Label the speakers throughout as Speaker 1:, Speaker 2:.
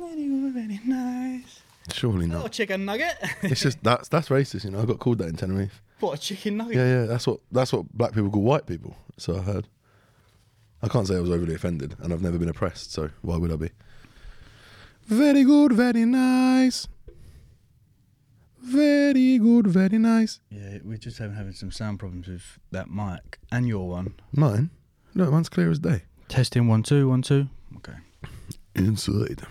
Speaker 1: Very good, very nice.
Speaker 2: Surely
Speaker 1: Not a chicken nugget.
Speaker 2: It's just that's that's racist, you know. I got called that in Tenerife.
Speaker 1: what a chicken nugget.
Speaker 2: Yeah, yeah. That's what that's what black people call white people. So I heard. I can't say I was overly offended, and I've never been oppressed. So why would I be? Very good, very nice. Very good, very nice.
Speaker 1: Yeah, we're just having, having some sound problems with that mic and your one.
Speaker 2: Mine, no, mine's clear as day.
Speaker 1: Testing one two one two. Okay.
Speaker 2: Inside,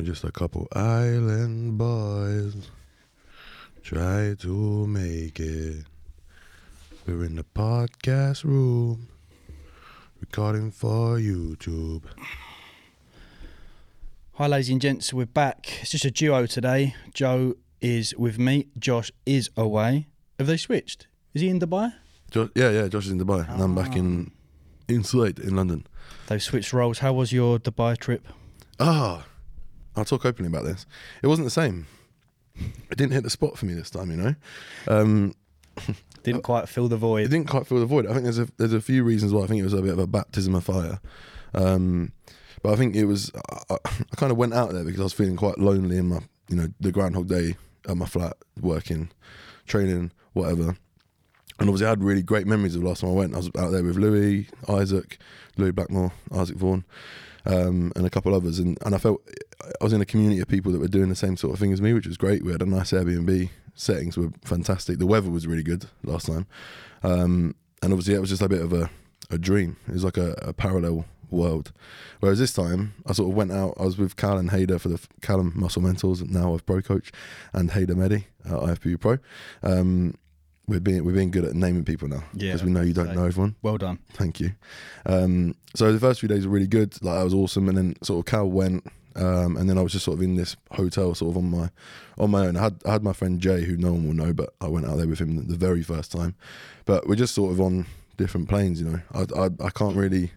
Speaker 2: we're just a couple island boys. Try to make it. We're in the podcast room, recording for YouTube.
Speaker 1: Hi, ladies and gents. We're back. It's just a duo today. Joe is with me. Josh is away. Have they switched? Is he in Dubai?
Speaker 2: Jo- yeah, yeah. Josh is in Dubai, and I'm back in inside in London.
Speaker 1: They've switched roles. How was your Dubai trip?
Speaker 2: Ah, I'll talk openly about this. It wasn't the same. It didn't hit the spot for me this time, you know. Um,
Speaker 1: Didn't quite fill the void.
Speaker 2: it didn't quite fill the void. I think there's a there's a few reasons why I think it was a bit of a baptism of fire. Um, but I think it was I, I kind of went out there because I was feeling quite lonely in my you know the Groundhog Day at my flat, working, training, whatever. And obviously, I had really great memories of the last time I went. I was out there with Louis, Isaac, Louis Blackmore, Isaac Vaughan, um, and a couple others. And, and I felt I was in a community of people that were doing the same sort of thing as me, which was great. We had a nice Airbnb. Settings were fantastic. The weather was really good last time. Um, and obviously, it was just a bit of a, a dream. It was like a, a parallel world. Whereas this time, I sort of went out. I was with Cal and Hader for the Callum Muscle Mentors, now I've Pro Coach, and Hader Medi at IFBB Pro. Um, we're being we're being good at naming people now
Speaker 1: Yeah,
Speaker 2: because we know you don't know everyone.
Speaker 1: Well done.
Speaker 2: Thank you. Um, so the first few days were really good. Like that was awesome, and then sort of Cal went, um, and then I was just sort of in this hotel, sort of on my on my own. I had I had my friend Jay, who no one will know, but I went out there with him the very first time. But we're just sort of on different planes, you know. I I, I can't really.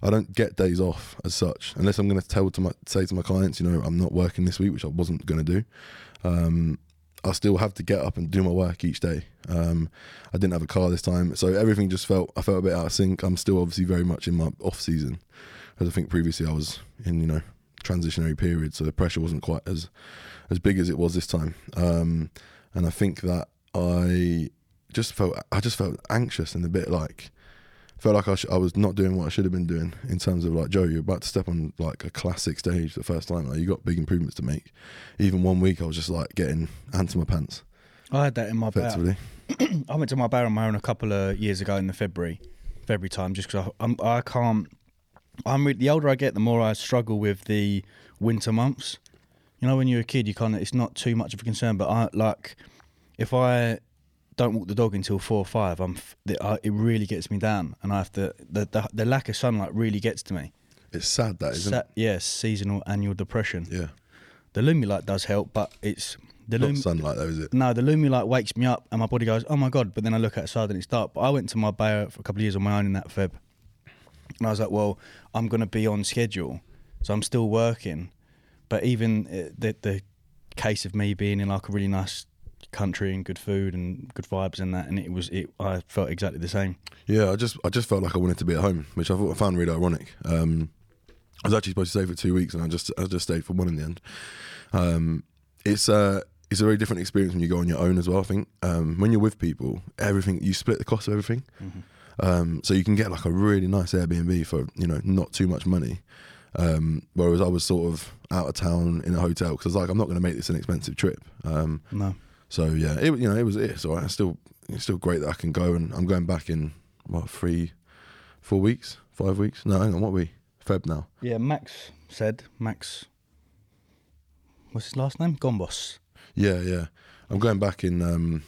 Speaker 2: I don't get days off as such unless I'm going to tell to my say to my clients, you know, I'm not working this week, which I wasn't going to do. Um, I still have to get up and do my work each day. Um, I didn't have a car this time, so everything just felt I felt a bit out of sync. I'm still obviously very much in my off season, as I think previously I was in you know transitionary period, so the pressure wasn't quite as as big as it was this time. Um, and I think that I just felt I just felt anxious and a bit like felt like I, sh- I was not doing what I should have been doing in terms of like Joe, you're about to step on like a classic stage the first time. Like you got big improvements to make. Even one week, I was just like getting hands to my pants
Speaker 1: I had that in Marbella.
Speaker 2: effectively.
Speaker 1: I went to Marbella on my own a couple of years ago in the February, February time, just because I'm I can't. I'm re- the older I get, the more I struggle with the winter months. You know, when you're a kid, you kind of it's not too much of a concern. But I like if I don't walk the dog until four or five, I'm f- the, I, it really gets me down, and I have to the, the the lack of sunlight really gets to me.
Speaker 2: It's sad that isn't
Speaker 1: Sa-
Speaker 2: it?
Speaker 1: yes, seasonal annual depression.
Speaker 2: Yeah,
Speaker 1: The Lumilight does help, but it's the
Speaker 2: not
Speaker 1: Lum-
Speaker 2: sunlight though, is it?
Speaker 1: no, the Lumilight wakes me up and my body goes, oh my God. But then I look outside and it's dark. But I went to Marbella for a couple of years on my own in that Feb. And I was like, well, I'm going to be on schedule. So I'm still working. But even uh, the, the case of me being in like a really nice country and good food and good vibes and that, and it was, it, I felt exactly the same.
Speaker 2: Yeah, I just I just felt like I wanted to be at home, which I thought I found really ironic. Um, I was actually supposed to stay for two weeks, and I just I just stayed for one in the end. Um, it's uh it's a very different experience when you go on your own as well. I think um, when you're with people, everything you split the cost of everything, um, so you can get like a really nice Airbnb for you know not too much money. Um, whereas I was sort of out of town in a hotel because I was like, I'm not going to make this an expensive trip. Um,
Speaker 1: No.
Speaker 2: So yeah, it you know it was it's all right. It's still it's still great that I can go and I'm going back in what three, four weeks, five weeks. No, hang on, what are we Feb now?
Speaker 1: Yeah, Max said, Max, what's his last name? Gombos.
Speaker 2: Yeah, yeah. I'm going back in. Um,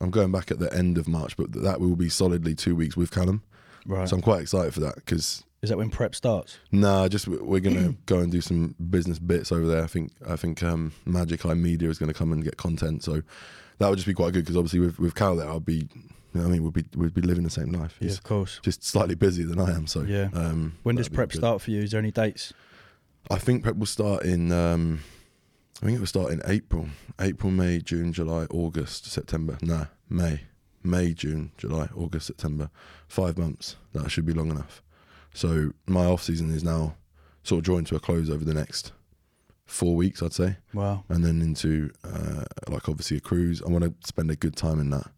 Speaker 2: I'm going back at the end of March, but that will be solidly two weeks with Callum.
Speaker 1: Right.
Speaker 2: So I'm quite excited for that because
Speaker 1: Is that when prep starts?
Speaker 2: nah, just we- we're gonna go and do some business bits over there. I think I think um, Magic Eye Media is going to come and get content, so that would just be quite good because obviously with with Cal there, I'll be. You know I mean, we'd be we'd be living the same life.
Speaker 1: Yeah,
Speaker 2: He's
Speaker 1: of course.
Speaker 2: just slightly busier than I am. So
Speaker 1: Yeah.
Speaker 2: Um,
Speaker 1: When does prep start for you? Is there any dates?
Speaker 2: I think prep will start in. Um, I think it will start in April, April, May, June, July, August, September. Nah, May, May, June, July, August, September. Five months. That should be long enough. So my off season is now sort of drawing to a close over the next four weeks, I'd say,
Speaker 1: Wow.
Speaker 2: and then into uh, like obviously a cruise. I want to spend a good time in that.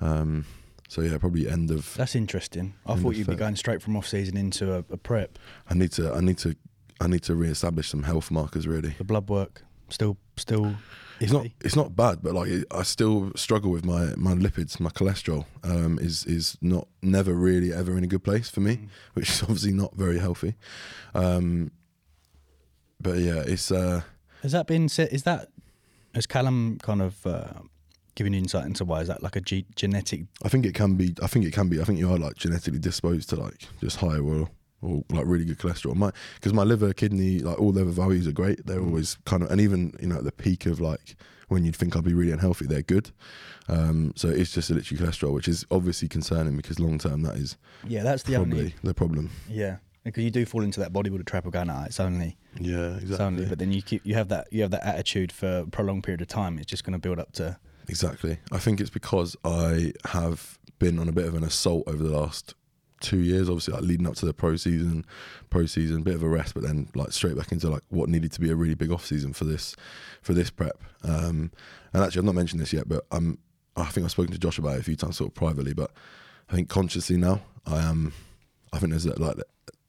Speaker 2: Um, so yeah, probably end of.
Speaker 1: That's interesting. I thought you'd be going straight from off season into a, a prep.
Speaker 2: I need to. I need to. I need to re-establish some health markers. Really,
Speaker 1: The blood work still still
Speaker 2: it's not. It's not bad, but like it, I still struggle with my my lipids. My cholesterol um, is is not never really ever in a good place for me,
Speaker 1: Mm.
Speaker 2: which is obviously not very healthy. Um, but yeah, it's. Uh,
Speaker 1: Has that been said? Is that has Callum kind of uh, given you insight into why? Is that like a ge- genetic?
Speaker 2: I think it can be. I think it can be. I think you are like genetically disposed to like just higher or or like really good cholesterol. My because my liver, kidney, like all their values are great. They're
Speaker 1: Mm.
Speaker 2: always kind of, and even you know at the peak of like when you'd think I'd be really unhealthy, they're good. Um, so it's just literally cholesterol, which is obviously concerning because long term that is
Speaker 1: Yeah, that's the
Speaker 2: probably
Speaker 1: only.
Speaker 2: the problem.
Speaker 1: Yeah, because you do fall into that bodybuilder trap of going, ah, it's only,
Speaker 2: Yeah,
Speaker 1: it's only. But then you keep you have that you have that attitude for a prolonged period of time. It's just going to build up to.
Speaker 2: Exactly. I think it's because I have been on a bit of an assault over the last two years, obviously like leading up to the pro season, pro season, bit of a rest, but then like straight back into like what needed to be a really big off season for this for this prep. Um, and actually, I've not mentioned this yet, but I'm I think I've spoken to Josh about it a few times, sort of privately, but I think consciously now I am. I think there's a, like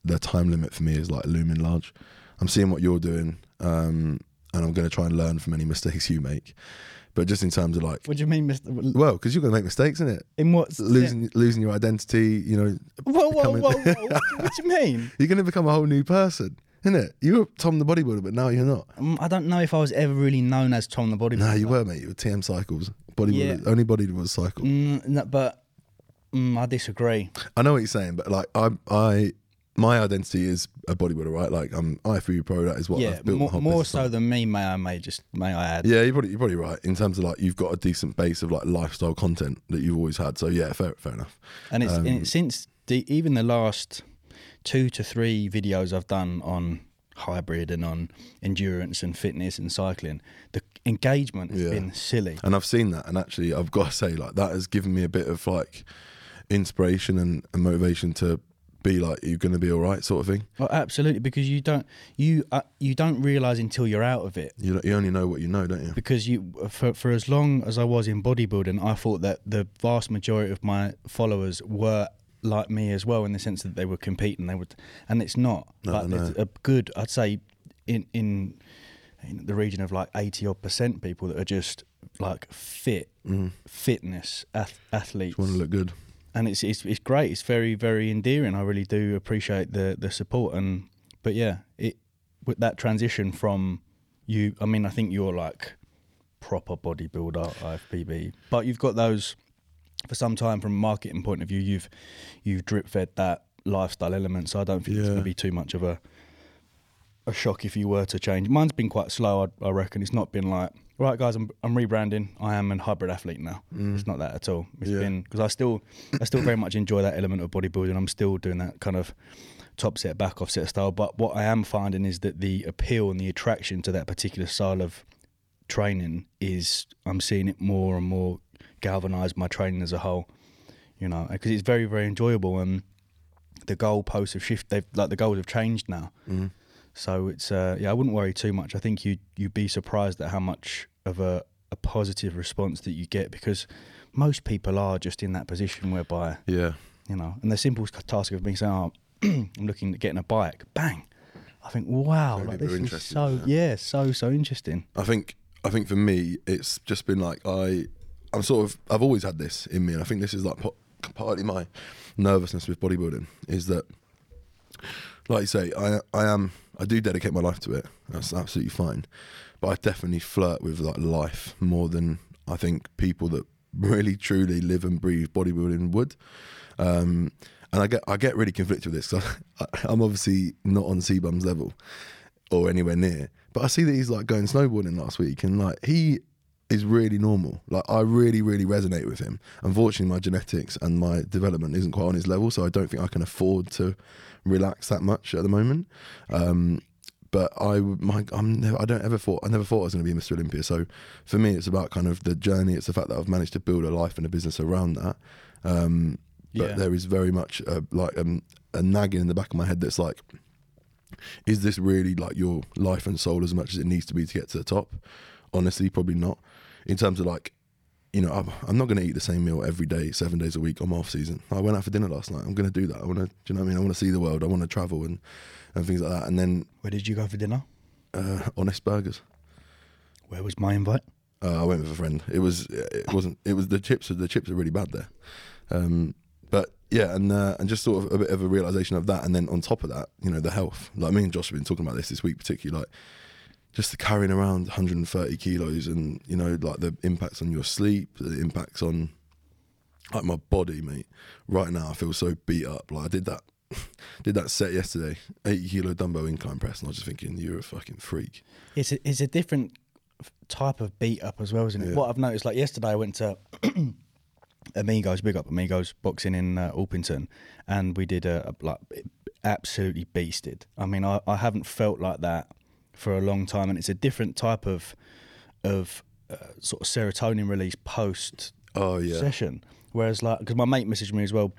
Speaker 2: the time limit for me is like looming large. I'm seeing what you're doing, um, and I'm going to try and learn from any mistakes you make. But just in terms of like
Speaker 1: What do you mean, Mister?
Speaker 2: well, because you're going to make mistakes, isn't it?
Speaker 1: In what?
Speaker 2: Losing losing your identity, you know,
Speaker 1: Whoa, whoa, whoa,
Speaker 2: becoming-
Speaker 1: whoa! What, do you- what do you mean?
Speaker 2: you're going to become a whole new person, isn't it? You were Tom the bodybuilder, but now you're not.
Speaker 1: Um, I don't know if I was ever really known as Tom the bodybuilder.
Speaker 2: Nah, you were, mate. You were TM Cycles. Bodybuilder.
Speaker 1: Yeah.
Speaker 2: Only bodybuilder cycle.
Speaker 1: Mm, no, but mm, I disagree.
Speaker 2: I know what you're saying, but like, I, I, my identity is a bodybuilder, right? Like, I'm I3 pro. That is what
Speaker 1: yeah,
Speaker 2: I've built.
Speaker 1: more,
Speaker 2: my
Speaker 1: more so
Speaker 2: on.
Speaker 1: than me. May I may just may I add?
Speaker 2: Yeah, you're probably, you're probably right in terms of like you've got a decent base of like lifestyle content that you've always had. So yeah, fair, fair enough.
Speaker 1: And it's,
Speaker 2: Um,
Speaker 1: and it's since the, even the last two to three videos I've done on hybrid and on endurance and fitness and cycling, the engagement has
Speaker 2: Yeah.
Speaker 1: been silly.
Speaker 2: And I've seen that, and actually, I've got to say, like that has given me a bit of like inspiration and, and motivation to be like, "You're going to be all right," sort of thing.
Speaker 1: Well, absolutely, because you don't you uh, you don't realize until you're out of it.
Speaker 2: You you only know what you know, don't you?
Speaker 1: Because you, for for as long as I was in bodybuilding, I thought that the vast majority of my followers were like me as well, in the sense that they were competing. They would, and it's not.
Speaker 2: No,
Speaker 1: like,
Speaker 2: no.
Speaker 1: it's a good, I'd say, in in in the region of like eighty odd percent people that are just like fit,
Speaker 2: Mm.
Speaker 1: fitness ath- athletes,
Speaker 2: Want to look good?
Speaker 1: And it's, it's it's great. It's very very endearing. I really do appreciate the the support and but yeah, it with that transition from you. I mean, I think you're like proper bodybuilder, IFBB, but you've got those for some time from a marketing point of view. You've you've drip fed that lifestyle element, so I don't think it's going to be too much of a a shock if you were to change. Mine's been quite slow, I, I reckon. It's not been like, right, guys, I'm, I'm rebranding. I am an hybrid athlete now. It's not that at all. It's
Speaker 2: Yeah.
Speaker 1: been because I still, I still very much enjoy that element of bodybuilding. I'm still doing that kind of top set, back off set style. But what I am finding is that the appeal and the attraction to that particular style of training is, I'm seeing it more and more galvanize my training as a whole. You know, because it's very, very enjoyable and the goalposts have shifted. They've like the goals have changed now.
Speaker 2: Mm.
Speaker 1: So it's uh, yeah, I wouldn't worry too much. I think you you'd be surprised at how much of a, a positive response that you get because most people are just in that position whereby
Speaker 2: Yeah,
Speaker 1: you know, and the simple task of being saying, "Oh, I'm looking at getting a bike," bang. I think, wow,
Speaker 2: So
Speaker 1: like, this is so
Speaker 2: that.
Speaker 1: yeah, so so interesting.
Speaker 2: I think I think for me, it's just been like I, I'm sort of I've always had this in me, and I think this is like pa- partly my nervousness with bodybuilding is that, like you say, I I am I do dedicate my life to it. That's absolutely fine, but I definitely flirt with like life more than I think people that really truly live and breathe bodybuilding would. Um, and I get I get really conflicted with this. 'cause I, I'm obviously not on CBum's level or anywhere near, but I see that he's like going snowboarding last week, and like he is really normal. Like I really really resonate with him. Unfortunately, my genetics and my development isn't quite on his level, so I don't think I can afford to relax that much at the moment. Um, but I, my, I'm never, I don't ever thought, I never thought I was going to be Mr. Olympia. So for me, it's about kind of the journey. It's the fact that I've managed to build a life and a business around that. Um, but
Speaker 1: Yeah.
Speaker 2: there is very much a, like um, a nagging in the back of my head that's like, is this really like your life and soul as much as it needs to be to get to the top? Honestly, probably not. In terms of like, you know, I'm, I'm not going to eat the same meal every day, seven days a week I'm off season. I went out for dinner last night. I'm going to do that. I want to, do you know what I mean? I want to see the world. I want to travel and, and things like that. And then
Speaker 1: Where did you go for dinner?
Speaker 2: uh, honest burgers.
Speaker 1: Where was my invite?
Speaker 2: Uh, I went with a friend. It was it wasn't it was the chips the chips are really bad there, um, but yeah, and uh, and just sort of a bit of a realization of that, and then on top of that, you know, the health. Like me and Josh have been talking about this this week, particularly like just the carrying around 130 kilos, and you know, like the impacts on your sleep, the impacts on like my body, mate. Right now, I feel so beat up. Like I did that. Did that set yesterday, 80 kilo dumbbell incline press, and I was just thinking, you're a fucking freak.
Speaker 1: It's a, it's a different type of beat up as well, isn't it?
Speaker 2: Yeah.
Speaker 1: What I've noticed, like yesterday, I went to Amigos, big up Amigos boxing in uh, Orpington, and we did a, a like absolutely beasted. I mean, I, I haven't felt like that for a long time, and it's a different type of of uh, sort of serotonin release post
Speaker 2: Oh yeah,
Speaker 1: session. Whereas, like, because my mate messaged me as well,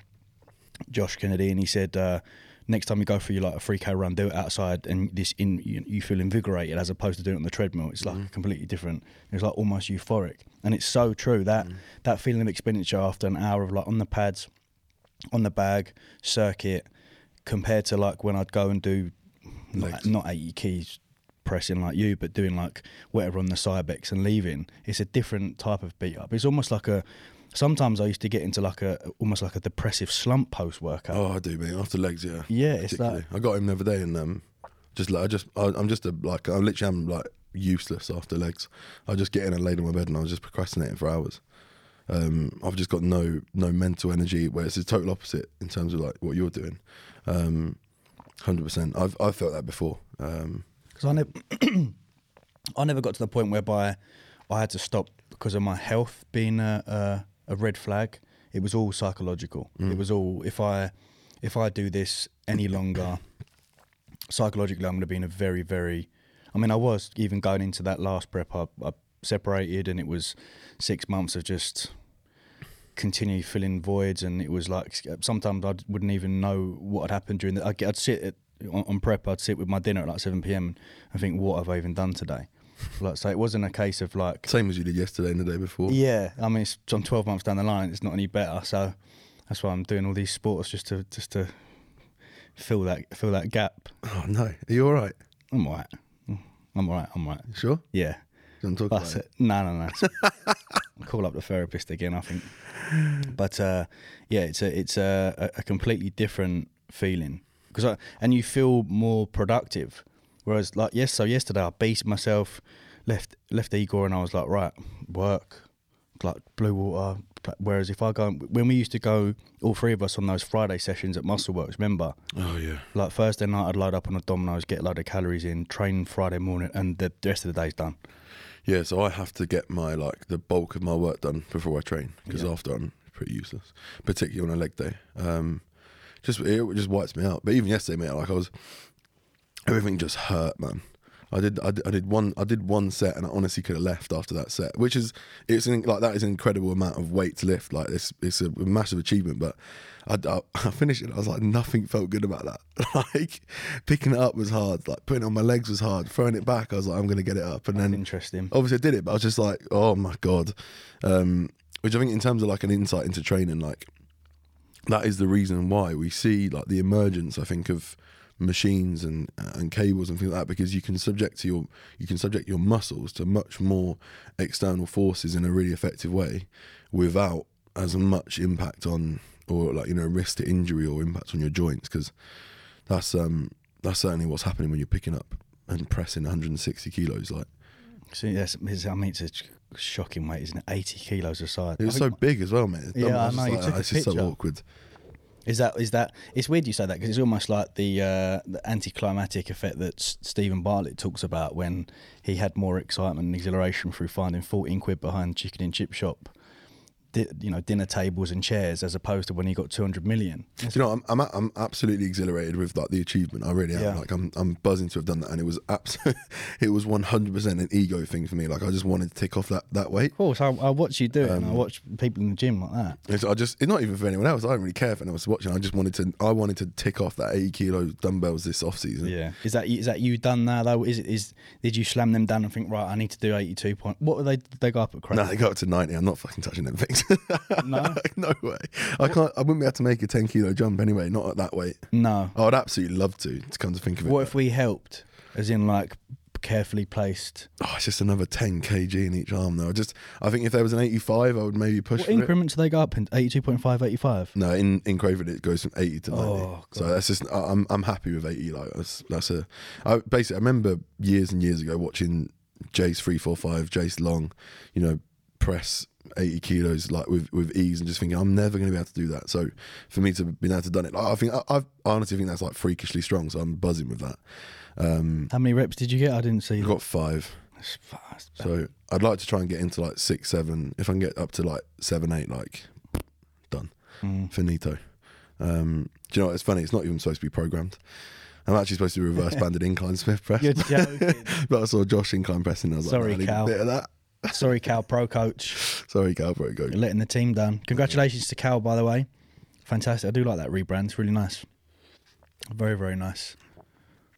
Speaker 1: Josh Kennedy, and he said, uh, next time you go for your like a three k run, do it outside, and this in you, you feel invigorated as opposed to doing it on the treadmill. It's like completely different. It's like almost euphoric, and it's so true that that feeling of expenditure after an hour of like on the pads, on the bag circuit, compared to like when I'd go and do not, not eighty keys pressing like you, but doing like whatever on the Cybex and leaving. It's a different type of beat up. It's almost like a. Sometimes I used to get into like a almost like a depressive slump post workout.
Speaker 2: Oh, I do, mate. After legs, yeah.
Speaker 1: Yeah, it's that.
Speaker 2: I got him the other day, and um, just like I just, I, I'm just a like I literally am like useless after legs. I just get in and lay on my bed, and I was just procrastinating for hours. Um, I've just got no no mental energy. Where it's the total opposite in terms of like what you're doing. Um, Hundred percent. I've I've felt that before. Um,
Speaker 1: because I never, I never got to the point whereby I had to stop because of my health being a, a, a red flag. It was all psychological. Mm. It was all if I if I do this any longer, psychologically I'm going to be in a very very. I mean, I was even going into that last prep. I, I separated, and it was six months of just continue filling voids, and it was like sometimes I wouldn't even know what had happened during the. I'd, I'd sit at, on, on prep. I'd sit with my dinner at like seven p.m. and think, what have I even done today? Like, so it wasn't a case of like,
Speaker 2: same as you did yesterday and the day before.
Speaker 1: yeah. I mean, it's, I'm twelve months down the line. It's not any better. So that's why I'm doing all these sports just to just to fill that fill that gap.
Speaker 2: Oh no, are you all right?
Speaker 1: I'm alright. I'm alright. I'm alright.
Speaker 2: You sure?
Speaker 1: Yeah.
Speaker 2: Don't talk
Speaker 1: That's
Speaker 2: about
Speaker 1: it. No, no, no. Call up the therapist again. I think. But uh, yeah, it's a it's a- a completely different feeling because I and you feel more productive. Whereas like yes, so yesterday I beat myself, left left Igor, and I was like right work, like blue water. Whereas if I go when we used to go all three of us on those Friday sessions at Muscleworks, remember?
Speaker 2: Oh yeah.
Speaker 1: Like Thursday night, I'd load up on a Domino's, get a load of calories in, train Friday morning, and the rest of the day's done.
Speaker 2: Yeah, so I have to get my like the bulk of my work done before I train because
Speaker 1: Yeah.
Speaker 2: after I'm pretty useless, particularly on a leg day. Um, just it just wipes me out. But even yesterday, mate, like I was, everything just hurt, man. I did, I did, I did one, I did one set, and I honestly could have left after that set, which is, it's an, like that is an incredible amount of weight to lift. Like it's, it's a massive achievement. But I, I, I finished it. I was like, nothing felt good about that. like picking it up was hard. Like putting it on my legs was hard. Throwing it back, I was like, I'm gonna get it up, and then
Speaker 1: Interesting.
Speaker 2: obviously I did it, but I was just like, oh my god. Um, which I think in terms of like an insight into training, like that is the reason why we see like the emergence. I think of machines and and cables and things like that because you can subject to your you can subject your muscles to much more external forces in a really effective way without as much impact on or like you know risk to injury or impact on your joints because that's um that's certainly what's happening when you're picking up and pressing 160 kilos like
Speaker 1: So yes, I mean it's a shocking weight, isn't it? Eighty kilos aside.
Speaker 2: It was so big as well, mate.
Speaker 1: Yeah, I know, you
Speaker 2: like,
Speaker 1: took
Speaker 2: "Ah,
Speaker 1: a
Speaker 2: It's just so awkward.
Speaker 1: Is that is that? It's weird you say that because it's almost like the uh, the anticlimactic effect that S- Steven Bartlett talks about when he had more excitement and exhilaration through finding fourteen quid behind chicken and chip shop di- you know dinner tables and chairs as opposed to when he got 200 million.
Speaker 2: Do you know, I'm, I'm I'm absolutely exhilarated with like the achievement. I really am.
Speaker 1: Yeah.
Speaker 2: Like I'm I'm buzzing to have done that, and it was absolutely it was 100 percent an ego thing for me. Like I just wanted to tick off that that weight.
Speaker 1: Of course, I, I watch you do it. and I
Speaker 2: Um,
Speaker 1: watch people in the gym like that.
Speaker 2: It's, I just it's not even for anyone else. I don't really care if anyone else watching. I just wanted to I wanted to tick off that 80 kilo dumbbells this off season.
Speaker 1: Yeah, is that is that you done now though? Is it is did you slam them down and think right? I need to do 82 point. What were they? Did they go up at crazy?
Speaker 2: No, they go up to 90. I'm not fucking touching them things.
Speaker 1: No?
Speaker 2: no way. I can't. I wouldn't be able to make a 10 kilo jump anyway. Not at that weight.
Speaker 1: No.
Speaker 2: I would absolutely love to. To come to think of it.
Speaker 1: What if we helped? As in, like carefully placed.
Speaker 2: Oh, it's just another 10 kg in each arm though. I just, I think if there was an 85, I would maybe push
Speaker 1: What
Speaker 2: for it.
Speaker 1: increments do they go up in? 82.5, 85?
Speaker 2: No, in in Craven it goes from 80 to 90.
Speaker 1: Oh,
Speaker 2: so that's just, I'm I'm happy with 80. Like that's that's a, I, basically I remember years and years ago watching Jace 345, Jace Long, you know, press 80 kilos like with with ease and just thinking I'm never going to be able to do that. So for me to be able to done it, like, I think I, I've- I honestly think that's like freakishly strong. So I'm buzzing with that. Um,
Speaker 1: How many reps did you get? I didn't see.
Speaker 2: I've got five.
Speaker 1: That's fast.
Speaker 2: So I'd like to try and get into like six, seven. If I can get up to like seven, eight, like done,
Speaker 1: Mm.
Speaker 2: finito. Um, do you know what? It's funny. It's not even supposed to be programmed. I'm actually supposed to do reverse banded incline Smith press,
Speaker 1: You're joking.
Speaker 2: but I saw Josh incline pressing. And I was
Speaker 1: Sorry,
Speaker 2: like, "Man, I need
Speaker 1: Cal."
Speaker 2: a bit of that.
Speaker 1: Sorry, Cal, pro coach.
Speaker 2: Sorry, Cal, bro, go.
Speaker 1: You're letting the team down. Congratulations to Cal, by the way. Fantastic. I do like that rebrand. It's really nice. Very, very nice.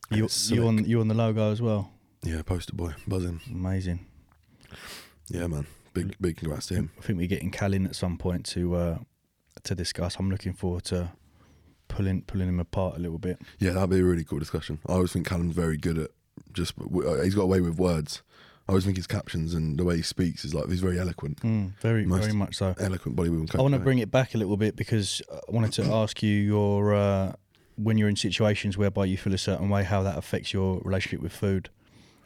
Speaker 1: You, you on you on the logo as well.
Speaker 2: Yeah, poster boy, buzzing.
Speaker 1: Amazing.
Speaker 2: Yeah, man. Big, big congrats to him.
Speaker 1: I think we're getting Cal in at some point to uh, to discuss. I'm looking forward to pulling pulling him apart a little bit.
Speaker 2: Yeah, that'd be a really cool discussion. I always think Callum's very good at just. uh, He's got away with words. I always think his captions and the way he speaks is like he's very eloquent,
Speaker 1: Mm, very
Speaker 2: Most-
Speaker 1: very much so.
Speaker 2: eloquent bodybuilding.
Speaker 1: I want to bring it back a little bit because I wanted to ask you your uh, when you're in situations whereby you feel a certain way, how that affects your relationship with food.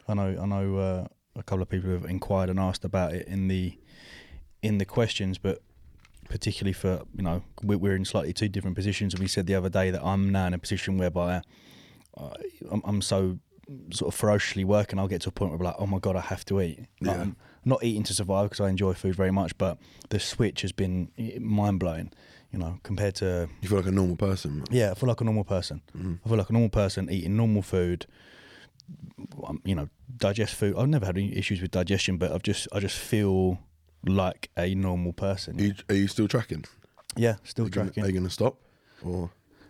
Speaker 1: I know I know uh, a couple of people have inquired and asked about it in the in the questions, but particularly for you know we- we're in slightly two different positions. And we said the other day that I'm now in a position whereby uh, I'm, I'm so sort of ferociously working. I'll get to a point where I'm like, oh my god, I have to eat. Like,
Speaker 2: Yeah.
Speaker 1: I'm not eating to survive because I enjoy food very much, but the switch has been mind blowing. You know, compared to
Speaker 2: You feel like a normal person.
Speaker 1: yeah, I feel like a normal person.
Speaker 2: Mm.
Speaker 1: I feel like a normal person eating normal food. um, You know, digest food. I've never had any issues with digestion, but I've just I just feel like a normal person.
Speaker 2: Are you, are you still tracking?
Speaker 1: yeah, still
Speaker 2: Are you gonna-
Speaker 1: tracking.
Speaker 2: Are you going to stop? Or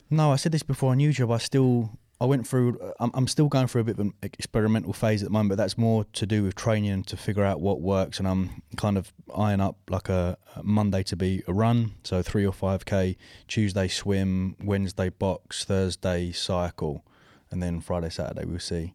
Speaker 1: No, I said this before on YouTube. I still, I went through. I'm, I'm still going through a bit of an experimental phase at the moment, but that's more to do with training to figure out what works. And I'm kind of eyeing up like a, a Monday to be a run, so three or five k. Tuesday swim, Wednesday box, Thursday cycle, and then Friday Saturday we'll see.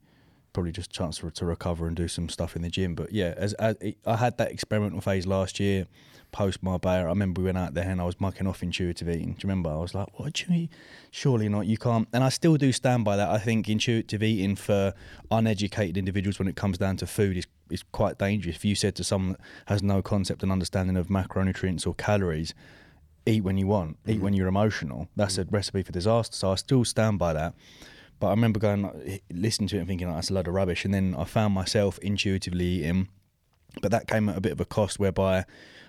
Speaker 1: Probably just a chance for, to recover and do some stuff in the gym. But yeah, as, as I had that experimental phase last year, post my Marbella. I remember we went out there and I was mucking off intuitive eating. Do you remember? I was like, what do you? Surely not. You can't. And I still do stand by that. I think intuitive eating for uneducated individuals when it comes down to food is, is quite dangerous. If you said to someone that has no concept and understanding of macronutrients or calories, eat when you want, eat mm-hmm. when you're emotional, that's a recipe for disaster. So I still stand by that. But I remember going, listening to it and thinking, like, that's a load of rubbish. And then I found myself intuitively eating but that came at a bit of a cost whereby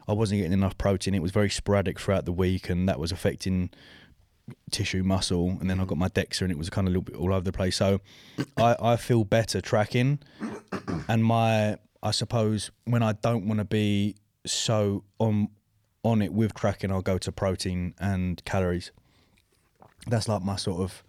Speaker 1: I wasn't getting enough protein. It was very sporadic throughout the week, and that was affecting tissue, muscle. And then I mm-hmm. got my DEXA, and it was kind of a little bit all over the place. So I, I feel better tracking, and my I suppose when I don't want to be so on on it with tracking, I'll go to protein and calories. That's like my sort of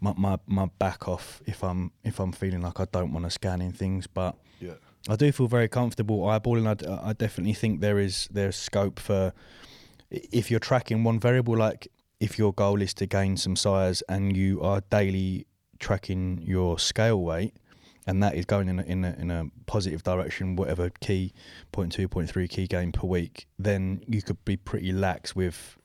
Speaker 1: my, my, my back off if I'm if I'm feeling like I don't want to scan in things, but
Speaker 2: yeah,
Speaker 1: I do feel very comfortable eyeballing. I, d- I definitely think there is there's scope for if you're tracking one variable, like if your goal is to gain some size and you are daily tracking your scale weight, and that is going in a, in a, in a positive direction, whatever key point two, point three key gain per week, then you could be pretty lax with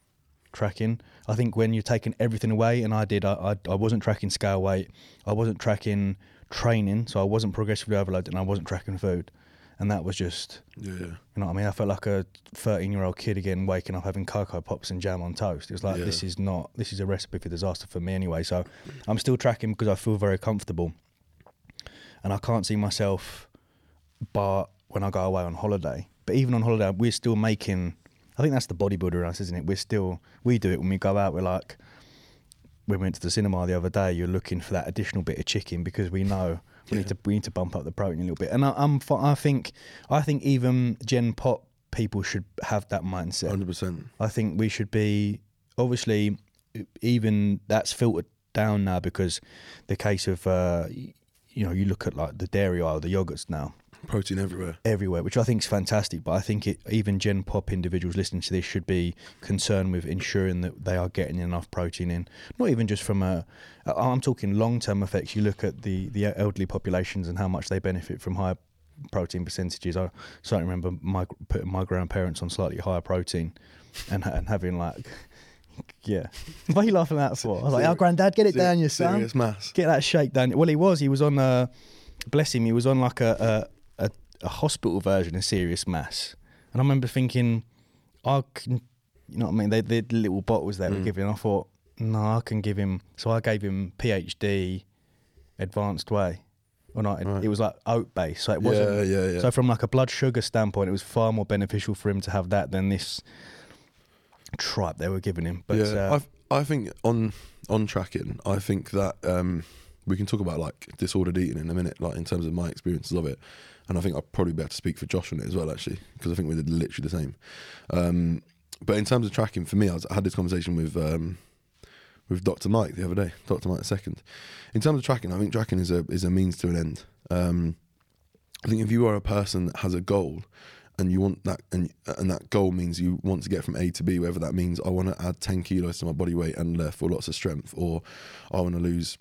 Speaker 1: tracking. I think when you're taking everything away, and I did, I, I, I wasn't tracking scale weight, I wasn't tracking training, so I wasn't progressively overloaded, and I wasn't tracking food, and that was just,
Speaker 2: yeah,
Speaker 1: you know what I mean. I felt like a 13 year old kid again, waking up having cocoa pops and jam on toast. It was like
Speaker 2: Yeah.
Speaker 1: this is not, this is a recipe for disaster for me anyway. So I'm still tracking because I feel very comfortable, and I can't see myself, but when I go away on holiday. But even on holiday, we're still making I think that's the bodybuilder in us, isn't it? We're still we do it when we go out. We're like we went to the cinema the other day. You're looking for that additional bit of chicken because we know we need to we need to bump up the protein a little bit. And I, I'm I think I think even Gen Pop people should have that mindset.
Speaker 2: Hundred percent.
Speaker 1: I think we should be obviously even that's filtered down now because the case of uh, you know you look at like the dairy aisle, the yogurts now
Speaker 2: Protein everywhere.
Speaker 1: everywhere, which I think is fantastic. But I think it, even Gen Pop individuals listening to this should be concerned with ensuring that they are getting enough protein in. Not even just from a, I'm talking long term effects. You look at the the elderly populations and how much they benefit from higher protein percentages. I certainly remember my putting my grandparents on slightly higher protein, and and having like. Yeah, what are you laughing at for? I was like, "Oh, granddad, get it down, your son.
Speaker 2: Serious mass.
Speaker 1: Get that shake down." Well, he was. He was on. Uh, bless him. He was on like a a, hospital version of Serious Mass, and I remember thinking, I can, you know what I mean? They they had little bottles they were
Speaker 2: Mm.
Speaker 1: giving. I thought, no, I can give him. So I gave him PhD, advanced whey, or not? it-
Speaker 2: Right.
Speaker 1: It was like oat based, so it wasn't.
Speaker 2: yeah, yeah.
Speaker 1: So from like a blood sugar standpoint, it was far more beneficial for him to have that than this tripe they were giving him. But
Speaker 2: yeah,
Speaker 1: uh,
Speaker 2: I I think on on tracking, I think that um, we can talk about like disordered eating in a minute, like in terms of my experiences of it, and I think I'll probably be able to speak for Josh on it as well, actually, because I think we did literally the same. Um, but in terms of tracking, for me, I, was, I had this conversation with um, with Dr. Mike the other day, Dr. Mike second. In terms of tracking, I think tracking is a is a means to an end. Um, I think if you are a person that has a goal and you want that and and that goal means you want to get from A to B, whether that means I want to add ten kilos to my body weight and therefore lots of strength, or I want to lose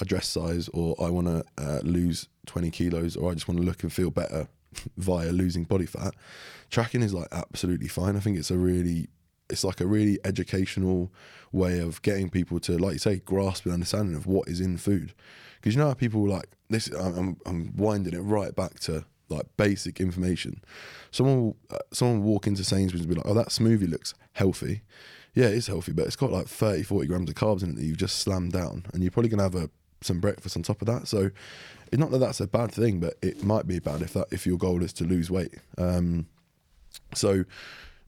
Speaker 2: a dress size, or I want to uh, lose twenty kilos, or I just want to look and feel better via losing body fat. Tracking is like absolutely fine. I think it's a really it's like a really educational way of getting people to, like you say, grasp an understanding of what is in food. Because you know how people like this. I'm, I'm, I'm winding it right back to like basic information. Someone, will, uh, someone will walk into Sainsbury's and be like, "Oh, that smoothie looks healthy." Yeah, it is healthy, but it's got like 30, 40 grams of carbs in it that you've just slammed down, and you're probably gonna have a some breakfast on top of that. So, it's not that that's a bad thing, but it might be bad if that if your goal is to lose weight. Um, so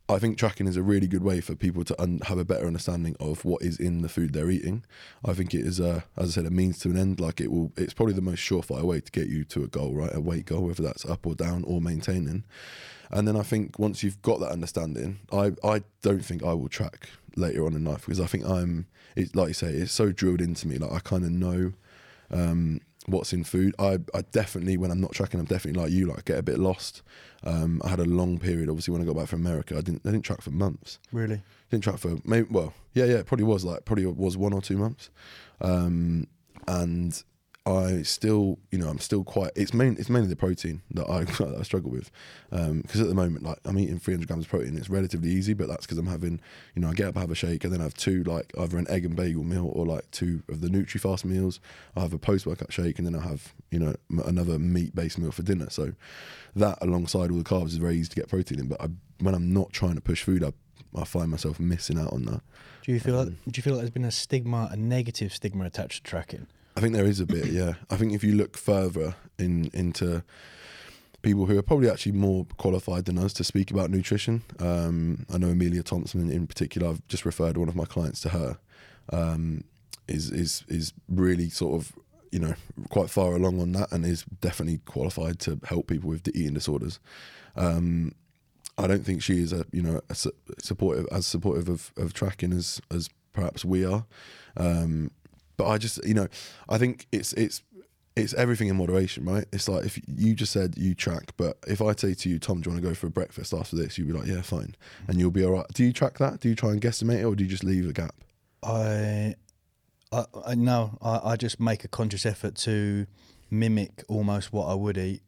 Speaker 2: I think tracking is a really good way for people to un- have a better understanding of what is in the food they're eating. I think it is, a, as I said, a means to an end. Like it will, it's probably the most surefire way to get you to a goal, right? A weight goal, whether that's up or down or maintaining. And then I think once you've got that understanding, I, I don't think I will track later on in life because I think I'm, it, like you say, it's so drilled into me. Like I kind of know um, what's in food. I, I definitely, when I'm not tracking, I'm definitely like you, like get a bit lost. Um, I had a long period, obviously, when I got back from America. I didn't, I didn't track for months.
Speaker 1: really,
Speaker 2: Didn't track for maybe, well, yeah, yeah, it probably was like, probably was one or two months. Um, and I still, you know, I'm still quite. It's main, it's mainly the protein that I, that I struggle with, um, because at the moment, like I'm eating 300 grams of protein. It's relatively easy, but that's because I'm having, you know, I get up, have a shake, and then I have two like either an egg and bagel meal or like two of the NutriFast meals. I have a post workout shake, and then I have, you know, m- another meat based meal for dinner. So that alongside all the carbs is very easy to get protein in. But I, when I'm not trying to push food, I, I find myself missing out on that.
Speaker 1: do you feel? like, um, do you feel like there's been a stigma, a negative stigma attached to tracking?
Speaker 2: I think there is a bit, yeah. I think if you look further in into people who are probably actually more qualified than us to speak about nutrition, um, I know Amelia Thompson in, particular. I've just referred one of my clients to her. Um, is is is really sort of you know quite far along on that and is definitely qualified to help people with the eating disorders. Um, I don't think she is a you know a su- supportive as supportive of, of tracking as as perhaps we are. Um, but I just you know I think it's it's it's everything in moderation, right? It's like if you just said you track, but if I say to you, Tom, do you want to go for a breakfast after this? You'd be like, yeah, fine, and you'll be all right. Do you track that? Do you try and guesstimate it, or do you just leave a gap?
Speaker 1: I, I, I no, I, I just make a conscious effort to mimic almost what I would eat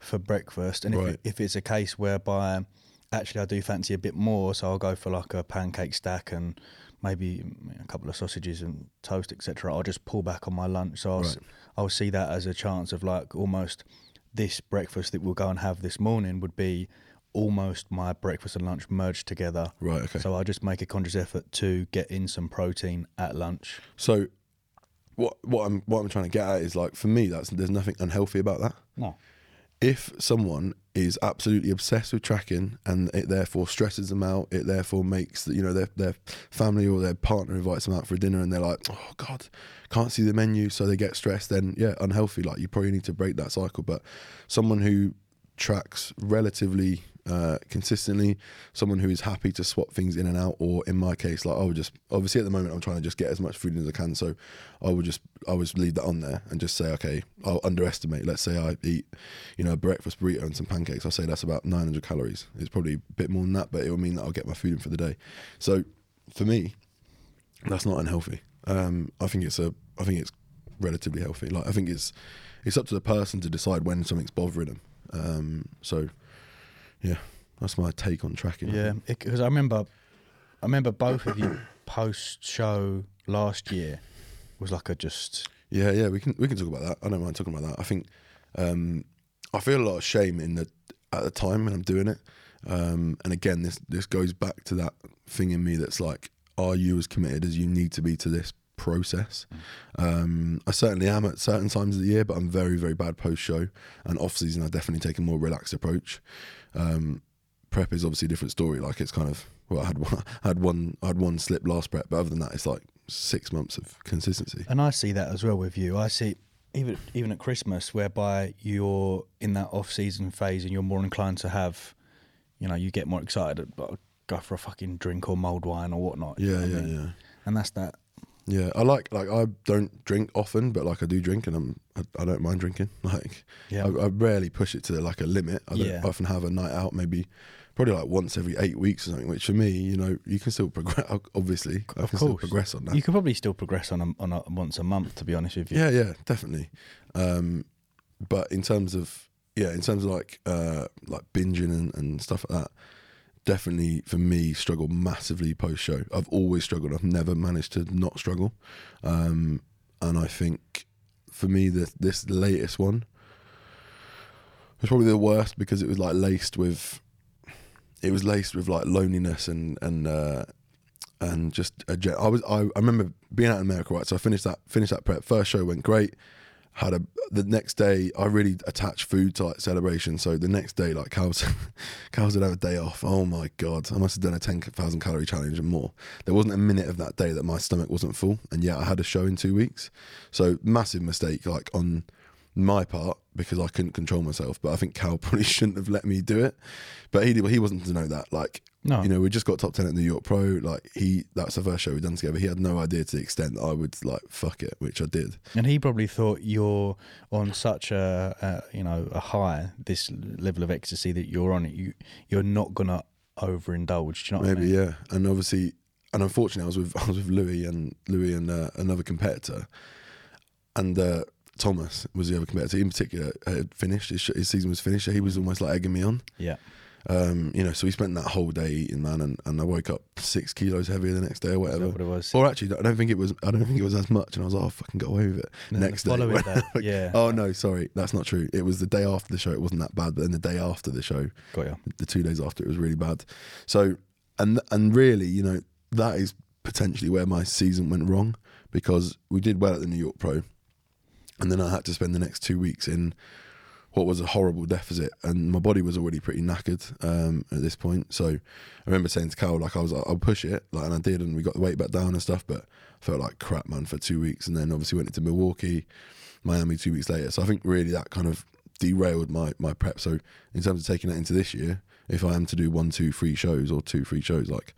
Speaker 1: for breakfast, and if,
Speaker 2: Right.
Speaker 1: it, if it's a case whereby actually I do fancy a bit more, so I'll go for like a pancake stack and maybe mm, a couple of sausages and toast, etc. I'll just pull back on my lunch, so I'll,
Speaker 2: Right.
Speaker 1: I'll see that as a chance of like almost this breakfast that we'll go and have this morning would be almost my breakfast and lunch merged together.
Speaker 2: Right. Okay.
Speaker 1: So I'll just make a conscious effort to get in some protein at lunch.
Speaker 2: So, what what I'm what I'm trying to get at is like for me, that's there's nothing unhealthy about that.
Speaker 1: No.
Speaker 2: If someone is absolutely obsessed with tracking, and it therefore stresses them out. It therefore makes you know their their family or their partner invites them out for a dinner, and they're like, "Oh God, can't see the menu," so they get stressed. Then yeah, unhealthy. Like you probably need to break that cycle. But someone who tracks relatively uh, consistently, someone who is happy to swap things in and out, or in my case, like I would just obviously at the moment I'm trying to just get as much food in as I can, so I would just I would leave that on there and just say okay, I'll underestimate. Let's say I eat, you know, a breakfast burrito and some pancakes. I'll say that's about 900 calories. It's probably a bit more than that, but it will mean that I'll get my food in for the day. So for me, that's not unhealthy. Um, I think it's a I think it's relatively healthy. Like I think it's it's up to the person to decide when something's bothering them. Um, so yeah, that's my take on tracking. I
Speaker 1: Yeah,
Speaker 2: think.
Speaker 1: because I remember, I remember both of you post show last year was like a just
Speaker 2: yeah, yeah. We can we can talk about that. I don't mind talking about that. I think um, I feel a lot of shame in the at the time when I'm doing it. Um, and again, this this goes back to that thing in me that's like, are you as committed as you need to be to this process? Um, I certainly am at certain times of the year, but I'm very very bad post show and off season. I definitely take a more relaxed approach. Um, prep is obviously a different story. Like it's kind of well, I had one, I had one, I had one slip last prep, but other than that, it's like six months of consistency.
Speaker 1: And I see that as well with you. I see even even at Christmas, whereby you're in that off season phase and you're more inclined to have, you know, you get more excited about go for a fucking drink or mulled wine or whatnot. you know
Speaker 2: Yeah,
Speaker 1: I
Speaker 2: yeah,
Speaker 1: mean?
Speaker 2: yeah.
Speaker 1: And that's that.
Speaker 2: Yeah, I like like I don't drink often, but like I do drink, and I'm I, I don't mind drinking. Like
Speaker 1: Yeah.
Speaker 2: I, I rarely push it to like a limit. I don't
Speaker 1: Yeah.
Speaker 2: often have a night out, maybe probably like once every eight weeks or something. Which for me, you know, you can still progress. Obviously, I
Speaker 1: Of
Speaker 2: can still
Speaker 1: course.
Speaker 2: progress on that.
Speaker 1: You could probably still progress on a, on a once a month, to be honest with you.
Speaker 2: Yeah, yeah, definitely. Um, but in terms of yeah, in terms of like uh, like binging and, and stuff like that, definitely for me struggle massively post show. I've always struggled. I've never managed to not struggle, um, and I think for me the this latest one was probably the worst because it was like laced with it was laced with like loneliness and and uh, and just a gen- I was I, I remember being out in America right so I finished that finished that prep first show went great had a the next day I really attached food to like celebration. So the next day like cows cows would have a day off. Oh my god. I must have done a 10,000 calorie challenge and more. There wasn't a minute of that day that my stomach wasn't full and yet I had a show in two weeks. So massive mistake like on my part because I couldn't control myself but I think Cal probably shouldn't have let me do it but he he wasn't to know that like
Speaker 1: No.
Speaker 2: you know, we just got top ten at New York Pro. Like he, that's the first show we've done together. He had no idea to the extent I would like fuck it, which I did.
Speaker 1: And he probably thought you're on such a, a you know a high this level of ecstasy that you're on it. You you're not gonna overindulge. Do you know what I
Speaker 2: Maybe
Speaker 1: mean?
Speaker 2: yeah. And obviously, and unfortunately, I was with I was with Louis and Louis and uh, another competitor, and uh, Thomas was the other competitor. In particular, had finished his, his season was finished. So he was almost like egging me on.
Speaker 1: Yeah.
Speaker 2: Um, you know, so we spent that whole day eating, man, and, and I woke up six kilos heavier the next day or whatever.
Speaker 1: what it was?
Speaker 2: Or actually, I don't think it was. I don't think it was as much. And I was like, oh, fucking got away with it.
Speaker 1: The
Speaker 2: next day, when-
Speaker 1: yeah.
Speaker 2: Oh no, sorry, that's not true. It was the day after the show. It wasn't that bad, but then the day after the show,
Speaker 1: Got you.
Speaker 2: the two days after, it was really bad. So, and and really, you know, that is potentially where my season went wrong because we did well at the New York Pro, and then I had to spend the next two weeks in what was a horrible deficit, and my body was already pretty knackered um, at this point. So, I remember saying to Cal, like, I was, like, I'll push it, like, and I did, and we got the weight back down and stuff, but felt like crap, man, for two weeks, and then obviously went into Milwaukee, Miami two weeks later. So I think really that kind of derailed my my prep. So in terms of taking that into this year, if I am to do one, two, three shows or two, three shows, like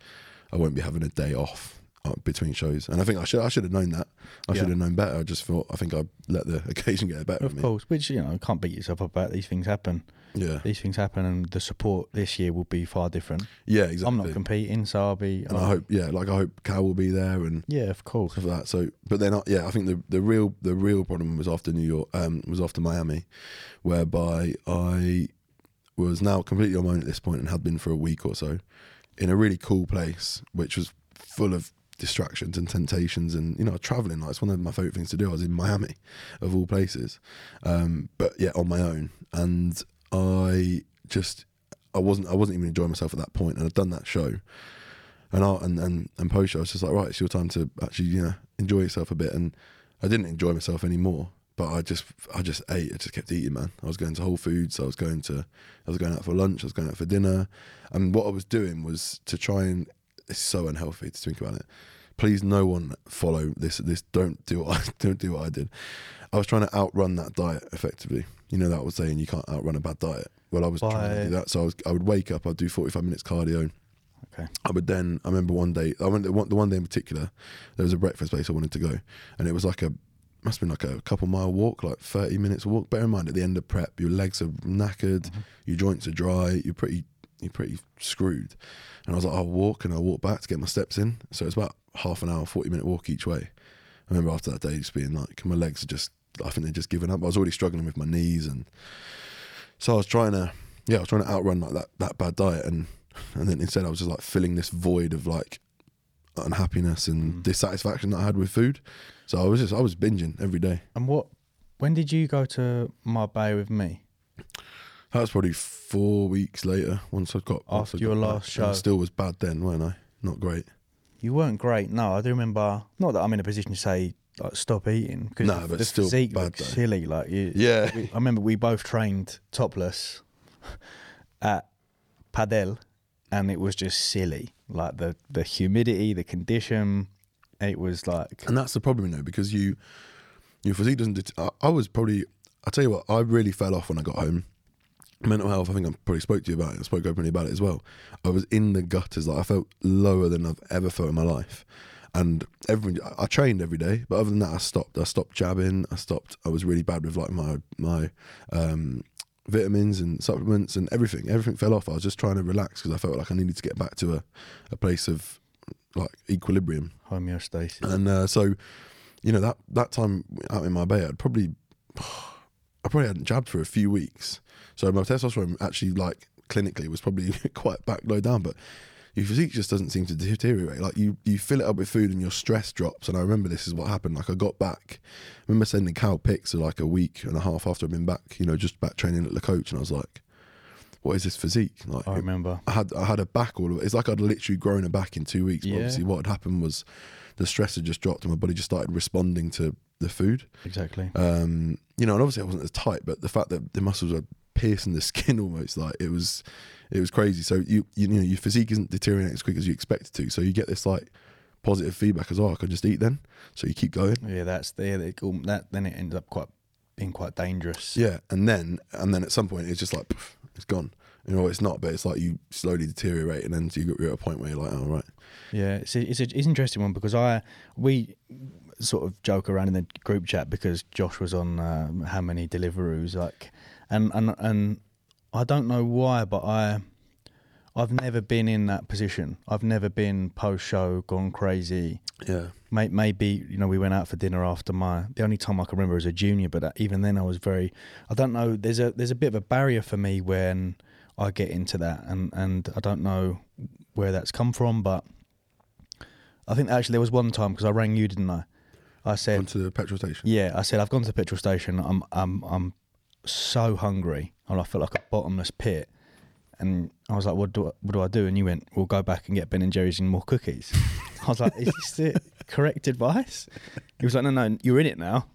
Speaker 2: I won't be having a day off between shows. And I think I should I should have known that. I
Speaker 1: Yeah.
Speaker 2: should have known better. I just thought I think I let the occasion get better of,
Speaker 1: Of
Speaker 2: me.
Speaker 1: course, which you know can't beat yourself up about. These things happen.
Speaker 2: Yeah,
Speaker 1: These things happen, and the support this year will be far different.
Speaker 2: yeah, exactly.
Speaker 1: I'm not competing, so I'll be.
Speaker 2: and I hope yeah, like I hope Cal will be there and
Speaker 1: Yeah, of course.
Speaker 2: like that. So, but then, uh, yeah, I think the the real the real problem was after New York, um, was after Miami, whereby I was now completely on my own at this point and had been for a week or so, in a really cool place, which was full of distractions and temptations, and you know, traveling. Like it's one of my favorite things to do. I was in Miami, of all places, um, but yeah, on my own, and I just. I wasn't. I wasn't even enjoying myself at that point, and I'd done that show, and I, and and and post show, I was just like, right, it's your time to actually, you know, enjoy yourself a bit. And I didn't enjoy myself anymore, but I just I just ate. I just kept eating, man. I was going to Whole Foods. I was going to I was going out for lunch. I was going out for dinner, and what I was doing was to try and. It's so unhealthy to think about it. Please, no one follow this. This don't do what I don't do what I did. I was trying to outrun that diet effectively. You know that was saying you can't outrun a bad diet. Well, I was trying to do that. So I was I would wake up. I'd do forty five minutes cardio.
Speaker 1: Okay.
Speaker 2: I would then. I remember one day. I went the one, the one day in particular. There was a breakfast place I wanted to go, and it was like a must have been like a couple mile walk, like thirty minutes walk. Bear in mind, at the end of prep, your legs are knackered, mm-hmm. your joints are dry. You're pretty you're pretty screwed. And I was like, I'll walk and I'll walk back to get my steps in. So it's about half an hour, forty minute walk each way. I remember after that day just being like, my legs are just. I think they're just giving up. I was already struggling with my knees, and so I was trying to, yeah, I was trying to outrun like that that bad diet, and and then instead I was just like filling this void of like unhappiness and
Speaker 1: Mm.
Speaker 2: dissatisfaction that I had with food. So I was just I was binging every day.
Speaker 1: And what? When did you go to Marbella with me?
Speaker 2: That was probably four weeks later. Once I got
Speaker 1: After
Speaker 2: I
Speaker 1: your last
Speaker 2: back. And I
Speaker 1: show.
Speaker 2: still was bad then, weren't I? Not great.
Speaker 1: You weren't great. No, I do remember. Not that I'm in a position to say like, stop eating because
Speaker 2: No, but
Speaker 1: the
Speaker 2: it's still
Speaker 1: physique
Speaker 2: bad,
Speaker 1: looked
Speaker 2: though.
Speaker 1: silly. Like you,
Speaker 2: Yeah.
Speaker 1: we- I remember we both trained topless at Padel, and it was just silly. Like the the humidity, the condition. It was like
Speaker 2: And that's the problem, you know, because you your physique doesn't. Det- I, I was probably. I tell you what, I really fell off when I got home. Mental health. I think I probably spoke to you about it. I spoke openly about it as well. I was in the gutters. Like I felt lower than I've ever felt in my life. And every I trained every day, but other than that, I stopped. I stopped jabbing. I stopped. I was really bad with like my my um, vitamins and supplements and everything. Everything fell off. I was just trying to relax because I felt like I needed to get back to a, a place of like equilibrium.
Speaker 1: homeostasis.
Speaker 2: And uh, so, you know, that that time out in Marbella, I'd probably, I probably hadn't jabbed for a few weeks. So my testosterone actually, like clinically, was probably quite back low down. But your physique just doesn't seem to deteriorate. Like you, you fill it up with food and your stress drops. And I remember this is what happened. Like I got back, I remember sending Cal pics like a week and a half after I'd been back. You know, just back training at the coach, and I was like, "What is this physique?" Like
Speaker 1: I remember.
Speaker 2: I had I had a back all of it. It's like I'd literally grown a back in two weeks. But
Speaker 1: Yeah.
Speaker 2: obviously, what had happened was the stress had just dropped, and my body just started responding to the food.
Speaker 1: Exactly.
Speaker 2: Um, you know, and obviously I wasn't as tight, but the fact that the muscles are piercing the skin almost, like it was, it was crazy. So you you know your physique isn't deteriorating as quick as you expect it to. So you get this like positive feedback as well. I could just eat then. So you keep going.
Speaker 1: Yeah, that's the yeah, it, that. Then it ends up quite being quite dangerous.
Speaker 2: Yeah, and then and then at some point it's just like poof, it's gone. You know, it's not, but it's like you slowly deteriorate, and then you- you're at a point where you're like, oh right,
Speaker 1: Yeah, it's a, it's, a, it's an interesting one because I we sort of joke around in the group chat because Josh was on um, how many Deliveroos like, and and and I don't know why, but I I've never been in that position. I've never been post show gone crazy.
Speaker 2: yeah.
Speaker 1: Maybe you know we went out for dinner after my the only time I can remember as a junior, but uh, even then I was very I don't know. There's a there's a bit of a barrier for me when I get into that, and and I don't know where that's come from, but I think actually there was one time because I rang you, didn't I? I said,
Speaker 2: Onto the petrol station.
Speaker 1: yeah, I said I've gone to the petrol station. I'm I'm I'm so hungry, and I felt like a bottomless pit. And I was like, "What do I, what do I do?" And you went, "We'll go back and get Ben and Jerry's and more cookies." I was like, "Is this the correct advice?" He was like, "No, no, you're in it now."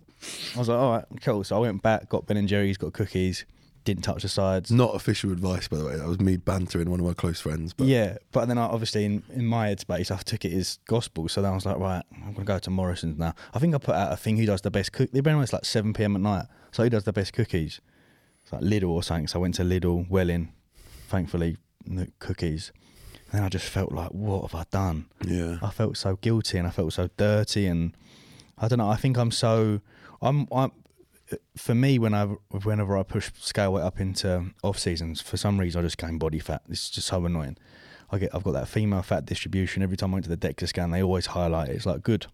Speaker 1: I was like, "All right, cool." So I went back, got Ben and Jerry's, got cookies, didn't touch the sides.
Speaker 2: Not official advice, by the way. That was me bantering one of my close friends. But
Speaker 1: yeah, but then I, obviously in, in my headspace, I took it as gospel. So then I was like, right, I'm gonna go to Morrison's now. I think I put out a thing who does the best cook. They've it's like 7 p.m. at night. So who does the best cookies? It's like Lidl or something. So I went to Lidl, Welling, thankfully no cookies. And then I just felt like, what have I done?
Speaker 2: yeah,
Speaker 1: I felt so guilty and I felt so dirty and I don't know. I think I'm so I'm I'm for me when I whenever I push scale weight up into off seasons for some reason I just gain body fat. It's just so annoying. I get I've got that female fat distribution every time I went to the DEXA scan. They always highlight it. It's like good,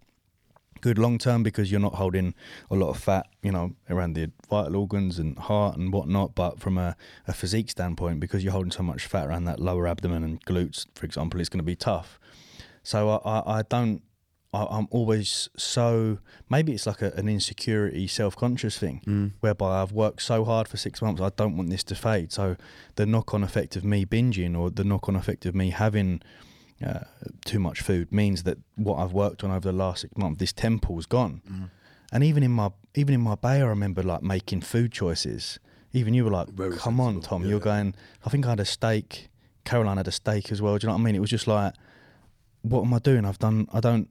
Speaker 1: good long term because you're not holding a lot of fat, you know, around the vital organs and heart and whatnot. But from a, a physique standpoint, because you're holding so much fat around that lower abdomen and glutes, for example, it's going to be tough. So I, I, I don't. I, I'm always so. Maybe it's like a, an insecurity, self-conscious thing,
Speaker 2: Mm.
Speaker 1: whereby I've worked so hard for six months. I don't want this to fade. So the knock-on effect of me binging, or the knock-on effect of me having uh, too much food, means that what I've worked on over the last six months, this temple's gone.
Speaker 2: Mm.
Speaker 1: and even in my even in my bay, I remember like making food choices. Even you were like,
Speaker 2: Very
Speaker 1: "Come on, Tom,
Speaker 2: yeah.
Speaker 1: you're going." I think I had a steak. Caroline had a steak as well. Do you know what I mean? It was just like, what am I doing? I've done. I don't.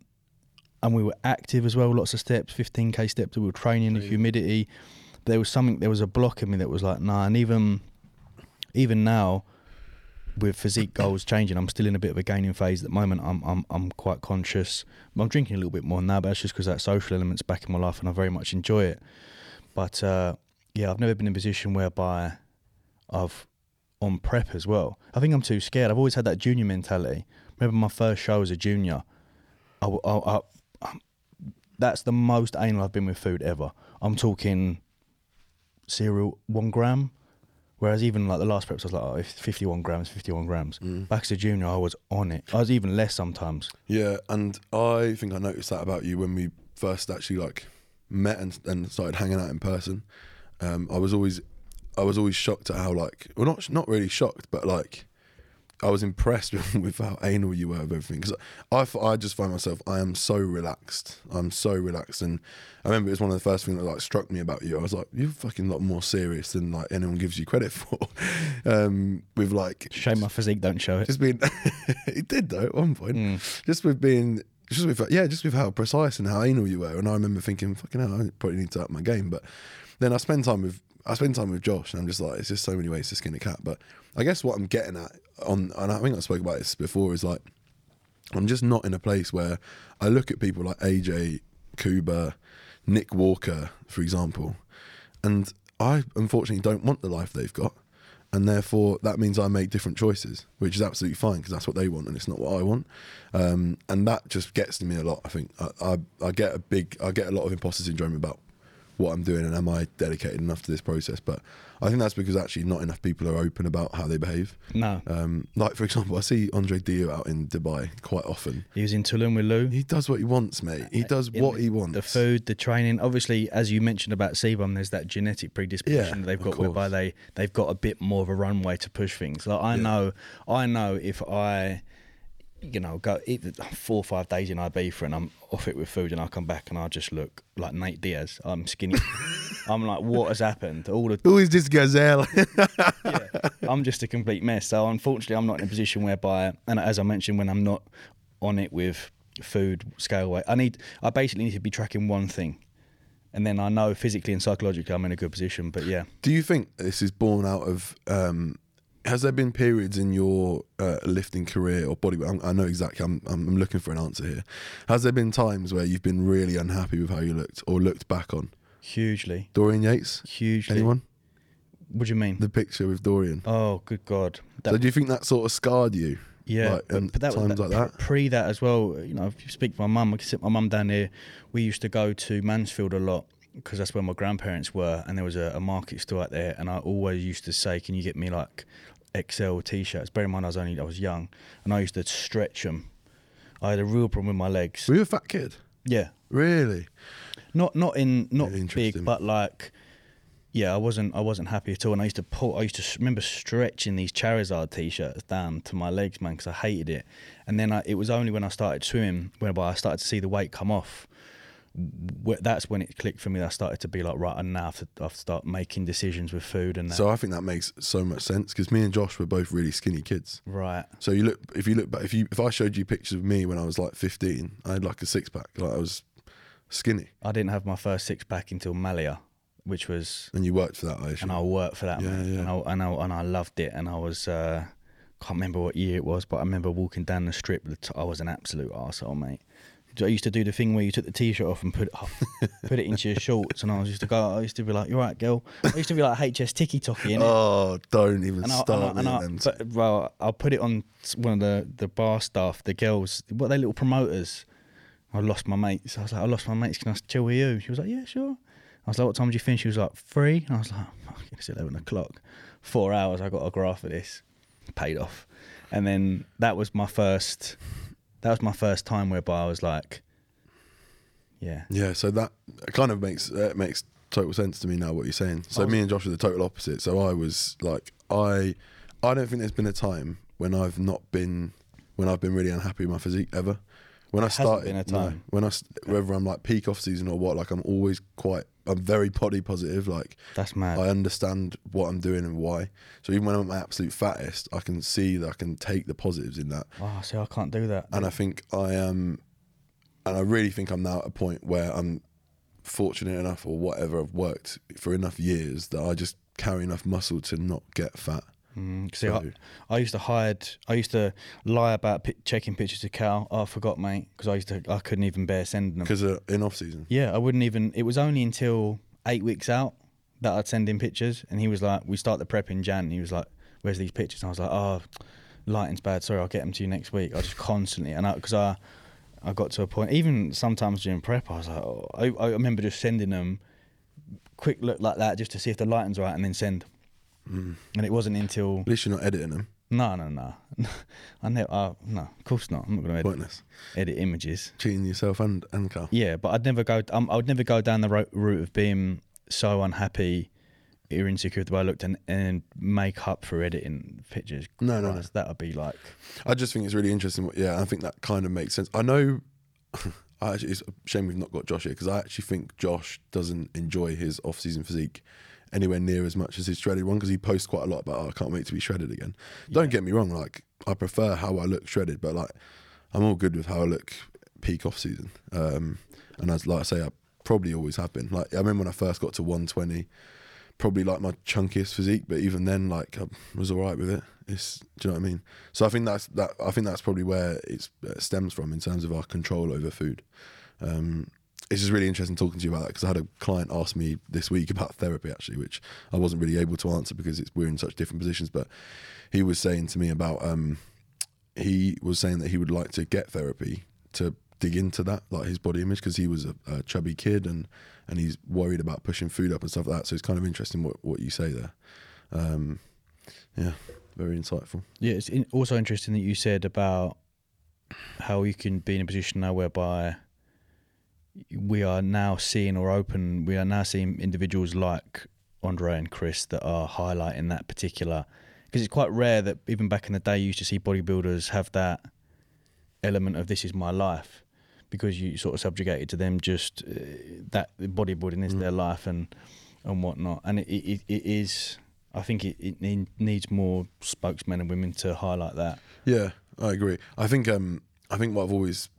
Speaker 1: And we were active as well. Lots of steps, 15k steps. We were training the humidity. There was something. There was a block in me that was like, nah. And even, even now, with physique goals changing, I'm still in a bit of a gaining phase at the moment. I'm I'm I'm quite conscious. I'm drinking a little bit more now, but that's just because that social element's back in my life, and I very much enjoy it. But uh, yeah, I've never been in a position whereby I've on prep as well. I think I'm too scared. I've always had that junior mentality. Remember my first show as a junior. I, I- I- um, that's the most anal I've been with food ever. I'm talking cereal one gram, whereas even like the last preps, I was like, oh, 51 grams, 51 grams.
Speaker 2: Mm.
Speaker 1: A junior, I was on it. I was even less sometimes.
Speaker 2: Yeah, and I think I noticed that about you when we first actually like met and, and started hanging out in person. Um, I was always, I was always shocked at how like, well, not not really shocked, but like, I was impressed with, with how anal you were of everything. Because I, I just find myself, I am so relaxed. I'm so relaxed, and I remember it was one of the first things that like struck me about you. I was like, you're fucking a lot more serious than like anyone gives you credit for. um, with like,
Speaker 1: Shame my physique don't show it.
Speaker 2: just being, it did though at one point
Speaker 1: Mm.
Speaker 2: just with being just with yeah just with how precise and how anal you were and i remember thinking fucking hell i probably need to up my game but then i spend time with i spend time with josh and i'm just like it's just so many ways to skin a cat but i guess what i'm getting at on and i think i spoke about this before is like i'm just not in a place where i look at people like aj kuba nick walker for example and i unfortunately don't want the life they've got and therefore that means I make different choices, which is absolutely fine because that's what they want and it's not what I want. Um, and that just gets to me a lot. I think I, I, I get a big, I get a lot of imposter syndrome about what I'm doing and am I dedicated enough to this process. But I think that's because actually not enough people are open about how they behave.
Speaker 1: No.
Speaker 2: Um, like for example, I see Andre Deu out in Dubai quite often.
Speaker 1: He was in Tulum with Lou.
Speaker 2: He does what he wants, mate. He does
Speaker 1: In
Speaker 2: what he wants.
Speaker 1: The food, the training. Obviously, as you mentioned about CBum, there's that genetic predisposition
Speaker 2: Yeah,
Speaker 1: they've got whereby they they've got a bit more of a runway to push things. Like I
Speaker 2: Yeah.
Speaker 1: know, I know if I, you know, go eat four or five days in Ibiza and I'm off it with food and I come back and I just look like Nate Diaz. I'm skinny. I'm like, what has happened? All the
Speaker 2: Who is this gazelle?
Speaker 1: yeah, I'm just a complete mess. So unfortunately, I'm not in a position whereby, and as I mentioned, when I'm not on it with food scale weight, I need, I basically need to be tracking one thing, and then I know physically and psychologically I'm in a good position. But yeah,
Speaker 2: Do you think this is born out of? Um, has there been periods in your uh, lifting career or body? I'm, I know exactly. I'm, I'm I'm looking for an answer here. Has there been times where you've been really unhappy with how you looked or looked back on
Speaker 1: hugely,
Speaker 2: Dorian Yates?
Speaker 1: hugely.
Speaker 2: Anyone?
Speaker 1: What do you mean?
Speaker 2: The picture with Dorian.
Speaker 1: oh, good God. That,
Speaker 2: so do you think that sort of scarred you?
Speaker 1: Yeah,
Speaker 2: like,
Speaker 1: but,
Speaker 2: and
Speaker 1: but that was
Speaker 2: times like that?
Speaker 1: Pre that as well, you know, if you speak to my mum, I can sit my mum down here. We used to go to Mansfield a lot because that's where my grandparents were, and there was a, a market store out there. And I always used to say, "Can you get me like XL t-shirts?" Bear in mind, I was only I was young, and I used to stretch them. I had a real problem with my legs.
Speaker 2: Were you a fat kid?
Speaker 1: Yeah,
Speaker 2: Really?
Speaker 1: not not in not big, but like. Yeah, I wasn't. I wasn't happy at all, and I used to pull. I used to remember stretching these Charizard t-shirts down to my legs, man, because I hated it. And then I, it was only when I started swimming, whereby I started to see the weight come off. That's when it clicked for me. that I started to be like, right, and now have to, I have to start making decisions with food and that.
Speaker 2: So I think that makes so much sense because me and Josh were both really skinny kids.
Speaker 1: right,
Speaker 2: So you look if you look back if you if I showed you pictures of me when I was like 15, I had like a six pack. Like I was skinny,
Speaker 1: I didn't have my first six pack until Malia, which was
Speaker 2: and you worked for that. I assume.
Speaker 1: and I worked for that,
Speaker 2: Yeah,
Speaker 1: man.
Speaker 2: yeah.
Speaker 1: And, I, and, I, and I loved it. And I was, uh, can't remember what year it was, but I remember walking down the strip. I was an absolute arsehole, mate. I used to do the thing where you took the t-shirt off and put it up, put it into your shorts, and I was used to go. I used to be like, "You're right, girl." I used to be like HS Ticky Tocky.
Speaker 2: Oh, don't even
Speaker 1: and I,
Speaker 2: start
Speaker 1: and I, and I, but, well, I'll put it on one of the, the bar staff, the girls. What they little promoters? I lost my mates. I was like, I lost my mates. Can I chill with you? She was like, Yeah, sure. I was like, What time did you finish? She was like, Three. And I was like, oh, Fuck, it's eleven o'clock. Four hours. I got a graph of this. Paid off. And then that was my first. That was my first time whereby I was like, Yeah.
Speaker 2: Yeah, so that kind of makes uh, makes total sense to me now what you're saying. So
Speaker 1: I was-
Speaker 2: me and Josh are the total opposite. So I was like, I I don't think there's been a time when I've not been when I've been really unhappy with my physique ever. when I
Speaker 1: hasn't
Speaker 2: started, no,
Speaker 1: time.
Speaker 2: when I whether I'm like peak off season or what, like I'm always quite, I'm very body positive. Like
Speaker 1: That's mad.
Speaker 2: I understand what I'm doing and why. So even when I'm at my absolute fattest, I can see that I can take the positives in that.
Speaker 1: oh, see, I can't do that.
Speaker 2: And I think I am, and I really think I'm now at a point where I'm fortunate enough or whatever. I've worked for enough years that I just carry enough muscle to not get fat.
Speaker 1: Mm, see,
Speaker 2: So-
Speaker 1: I, I used to hide. I used to lie about pi- checking pictures to Cal. Oh, I forgot, mate, because I used to. I couldn't even bear sending them.
Speaker 2: Because uh, in off season,
Speaker 1: Yeah, I wouldn't even. It was only until eight weeks out that I'd send him pictures, and he was like, "We start the prep in Jan." And he was like, "Where's these pictures?" And I was like, "Oh, lighting's bad. Sorry, I'll get them to you next week." I just constantly, and because I, I, got to a point. Even sometimes during prep, I was like, oh, I, I remember just sending them quick look like that just to see if the lighting's right, and then send.
Speaker 2: Mm.
Speaker 1: And it wasn't until
Speaker 2: at least you're not editing them.
Speaker 1: no, no, no, I never. Uh, no, of course not. I'm not going to edit,
Speaker 2: Pointless.
Speaker 1: edit images.
Speaker 2: Cheating yourself and and Carl.
Speaker 1: Yeah, but I'd never go. Um, I would never go down the ro- route of being so unhappy or insecure with the way I looked and, and make up for editing pictures.
Speaker 2: No, no, no.
Speaker 1: That would be like.
Speaker 2: I just think it's really interesting. What, yeah, I think that kind of makes sense. I know. I actually, it's a shame we've not got Josh here because I actually think Josh doesn't enjoy his off-season physique anywhere near as much as his shredded one because he posts quite a lot about. Oh, I can't wait to be shredded again. Don't get me wrong. Like I prefer how I look shredded, but like I'm all good with how I look peak off-season. Um, and as like I say, I probably always have been. Like I remember when I first got to 120, probably like my chunkiest physique, but even then, like I was all right with it. It's, do you know what I mean? So I think that's that. I think that's probably where it's, it stems from in terms of our control over food. Um, it's just really interesting talking to you about that because I had a client ask me this week about therapy actually, which I wasn't really able to answer because we're in such different positions. But he was saying to me about um, he was saying that he would like to get therapy to dig into that, like his body image, because he was a, a chubby kid and and he's worried about pushing food up and stuff like that. So it's kind of interesting what what you say there. Um, yeah, very insightful.
Speaker 1: Yeah, it's in, also interesting that you said about how you can be in a position now whereby we are now seeing or open. We are now seeing individuals like Andre and Chris that are highlighting that particular because it's quite rare that even back in the day you used to see bodybuilders have that element of this is my life because you sort of subjugated to them just uh, that bodybuilding is
Speaker 2: Mm.
Speaker 1: their life and and whatnot and it, it, it is I think it, it needs more spokesmen and women to highlight that
Speaker 2: Yeah, I agree. I think um I think what I've always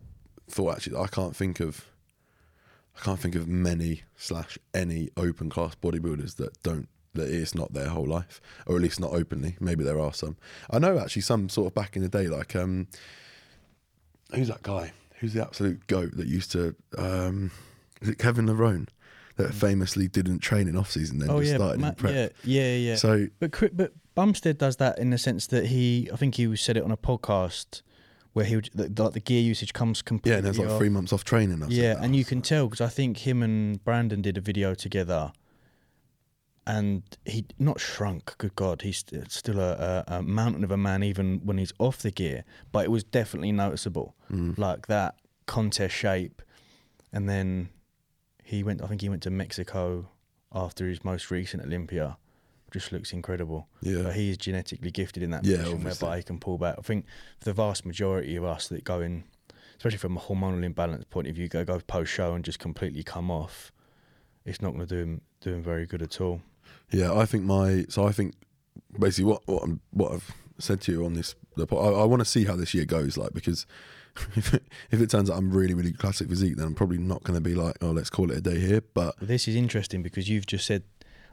Speaker 2: thought actually I can't think of I can't think of many slash any open class bodybuilders that don't that it's not their whole life or at least not openly. Maybe there are some. I know actually some sort of back in the day like um who's that guy? Who's the absolute goat that used to um is it Kevin Levrone that famously didn't train in off season then
Speaker 1: oh
Speaker 2: just
Speaker 1: yeah
Speaker 2: started
Speaker 1: Ma-
Speaker 2: in prep.
Speaker 1: yeah yeah yeah
Speaker 2: So
Speaker 1: But but Bumstead does that in the sense that he, I think he said it on a podcast where he would, the, like the gear usage comes completely.
Speaker 2: yeah, and there's like
Speaker 1: off.
Speaker 2: three months off training. I've
Speaker 1: Yeah, and you can tell because I think him and Brandon did a video together, and he not shrunk. Good God, he's still a, a, a mountain of a man even when he's off the gear. But it was definitely noticeable,
Speaker 2: Mm.
Speaker 1: like that contest shape. And then he went. I think he went to Mexico after his most recent Olympia. Just looks incredible.
Speaker 2: Yeah.
Speaker 1: But he is genetically gifted in that
Speaker 2: Yeah,
Speaker 1: position
Speaker 2: obviously.
Speaker 1: whereby he can pull back. I think for the vast majority of us that go in, especially from a hormonal imbalance point of view, go go post show and just completely come off. It's not going to do him do him very good at all.
Speaker 2: Yeah, I think my so I think basically what what, I'm, what I've said to you on this, the, I, I want to see how this year goes, like because if it, if it turns out I'm really really classic physique, then I'm probably not going to be like, oh, let's call it a day here. But
Speaker 1: this is interesting because you've just said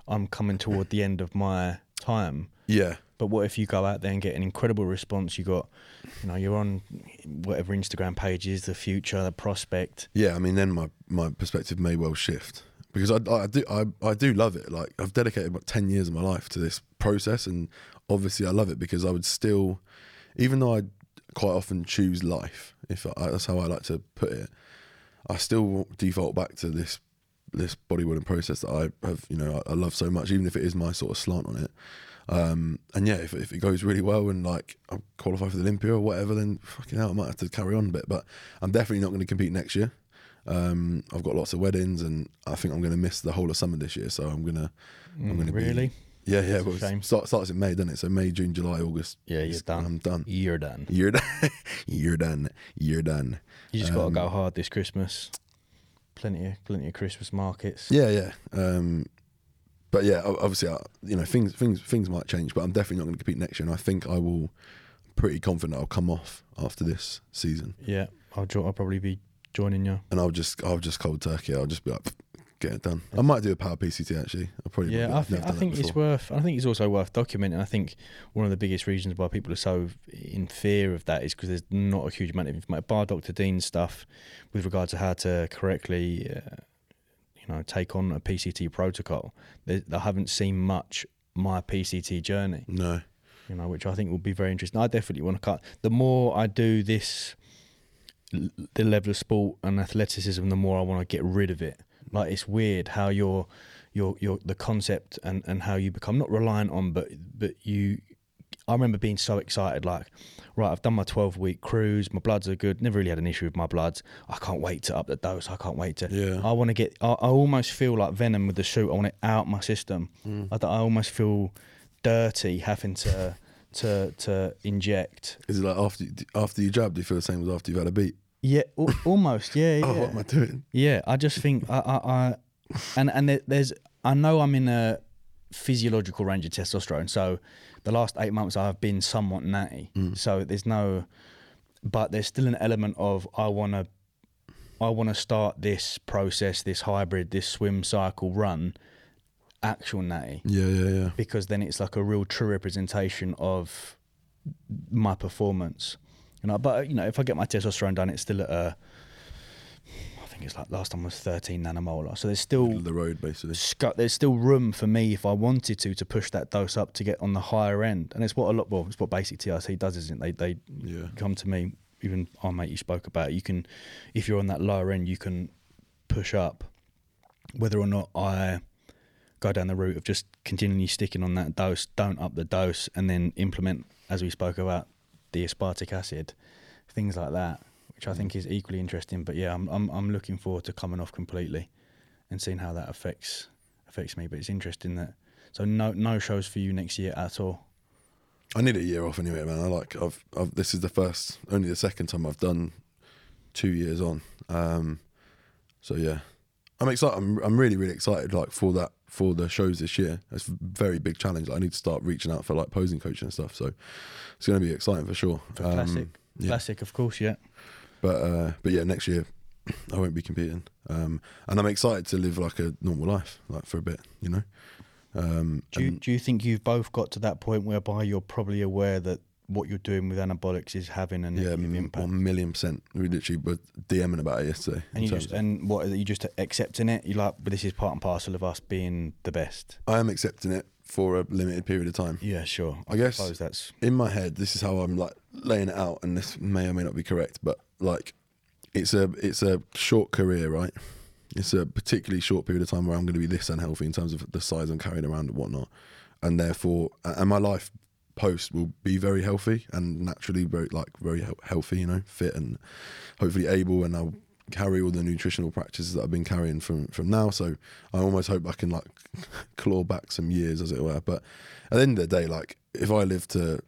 Speaker 1: I'm coming toward the end of my time.
Speaker 2: yeah,
Speaker 1: But what if you go out there and get an incredible response? You got, you know, you're on whatever Instagram page is, the future, the prospect.
Speaker 2: yeah, I mean, then my my perspective may well shift because I, I do I, I do love it. Like I've dedicated about ten years of my life to this process, and obviously I love it because I would still, even though I quite often choose life, if I, that's how I like to put it, I still default back to this this bodybuilding process that I have, you know, I, I love so much, even if it is my sort of slant on it. Um, and yeah, if, if it goes really well and like I qualify for the Olympia or whatever, then fucking hell, I might have to carry on a bit. But I'm definitely not going to compete next year. Um, I've got lots of weddings, and I think I'm going to miss the whole of summer this year. So I'm gonna, I'm
Speaker 1: Mm,
Speaker 2: going to
Speaker 1: really.
Speaker 2: be Yeah, yeah. Well,
Speaker 1: shame.
Speaker 2: it start, starts in May, doesn't it? So May, June, July, August.
Speaker 1: Yeah, you're done.
Speaker 2: I'm done.
Speaker 1: You're done.
Speaker 2: You're done. you're done. You're done.
Speaker 1: You just got to
Speaker 2: Um,
Speaker 1: go hard this Christmas. Plenty of plenty of Christmas markets.
Speaker 2: Yeah, yeah. Um, but yeah, obviously, I, you know, things things things might change, but I'm definitely not going to compete next year. And I think I will. Pretty confident I'll come off after this season,
Speaker 1: Yeah, I'll, jo- I'll probably be joining you.
Speaker 2: and I'll just I'll just cold turkey. I'll just be like, "Pff, get it done. I might do a power PCT actually. I'll probably
Speaker 1: Yeah, I think I think it's worth. I think it's also worth documenting. I think one of the biggest reasons why people are so in fear of that is because there's not a huge amount of information. Bar Dr. Dean's stuff with regard to how to correctly, uh, you know, take on a PCT protocol. They, I haven't seen much my PCT journey.
Speaker 2: no.
Speaker 1: you know, which I think will be very interesting. I definitely want to cut. The more I do this, the level of sport and athleticism, the more I want to get rid of it. Like it's weird how your your your the concept and and how you become not reliant on, but but you. I remember being so excited, like, right, I've done my 12 week cruise, my bloods are good, never really had an issue with my bloods. I can't wait to up the dose, I can't wait to.
Speaker 2: Yeah.
Speaker 1: I want to get, I, I almost feel like Venom with the shoot, I want it out my system.
Speaker 2: Mm.
Speaker 1: I, I almost feel dirty having to to to inject.
Speaker 2: Is it like after after you jab, do you feel the same as after you've had a beat?
Speaker 1: Yeah, al- almost. Yeah, yeah.
Speaker 2: Oh, what am I doing?
Speaker 1: Yeah, I just think I, I, I and and there- there's I know I'm in a physiological range of testosterone. So the last eight months I've been somewhat natty. Mm. So there's no, but there's still an element of I want to, I want to start this process, this hybrid, this swim cycle run, actual natty
Speaker 2: Yeah, yeah, yeah.
Speaker 1: because then it's like a real true representation of my performance. You know, but you know, if I get my testosterone done, it's still at a. I think it's like last time was 13 nanomolar. So there's still
Speaker 2: Middle of the road, basically.
Speaker 1: scu- there's still room for me if I wanted to to push that dose up to get on the higher end. And it's what a lot well, it's what basic TRT does, isn't it? They they
Speaker 2: Yeah.
Speaker 1: come to me. Even our mate you spoke about, you can, if you're on that lower end, you can push up. Whether or not I go down the route of just continually sticking on that dose, don't up the dose, and then implement, as we spoke about, the aspartic acid, things like that, which I think is equally interesting. But yeah, I'm I'm I'm looking forward to coming off completely and seeing how that affects affects me. But it's interesting that so no no shows for you next year at all.
Speaker 2: I need a year off anyway, man. I like. I've. I've this is the first, only the second time I've done two years on. Um, so yeah, I'm excited. I'm. I'm really, really excited. Like for that, for the shows this year. It's a very big challenge. I need to start reaching out for like posing coaching and stuff. So it's going to be exciting for sure.
Speaker 1: For
Speaker 2: Um,
Speaker 1: classic,
Speaker 2: yeah.
Speaker 1: classic, of course, yeah.
Speaker 2: But uh, but yeah, next year I won't be competing, um, and I'm excited to live like a normal life, like for a bit, you know. Um,
Speaker 1: Do you, do you think you've both got to that point whereby you're probably aware that what you're doing with anabolics is having a
Speaker 2: yeah,
Speaker 1: impact?
Speaker 2: one million percent. We literally were DMing about it yesterday.
Speaker 1: and you just, and what are you just accepting it? You're like, but this is part and parcel of us being the best.
Speaker 2: I am accepting it for a limited period of time.
Speaker 1: Yeah, sure.
Speaker 2: I guess
Speaker 1: suppose that's
Speaker 2: in my head, this is how I'm like laying it out, and this may or may not be correct, but like it's a it's a short career, right? It's a particularly short period of time where I'm going to be this unhealthy in terms of the size I'm carrying around and whatnot, and therefore, and my life post will be very healthy and naturally very like very healthy, you know, fit and hopefully able, and I'll carry all the nutritional practices that I've been carrying from from now. So I almost hope I can like claw back some years, as it were. But at the end of the day, like if I live to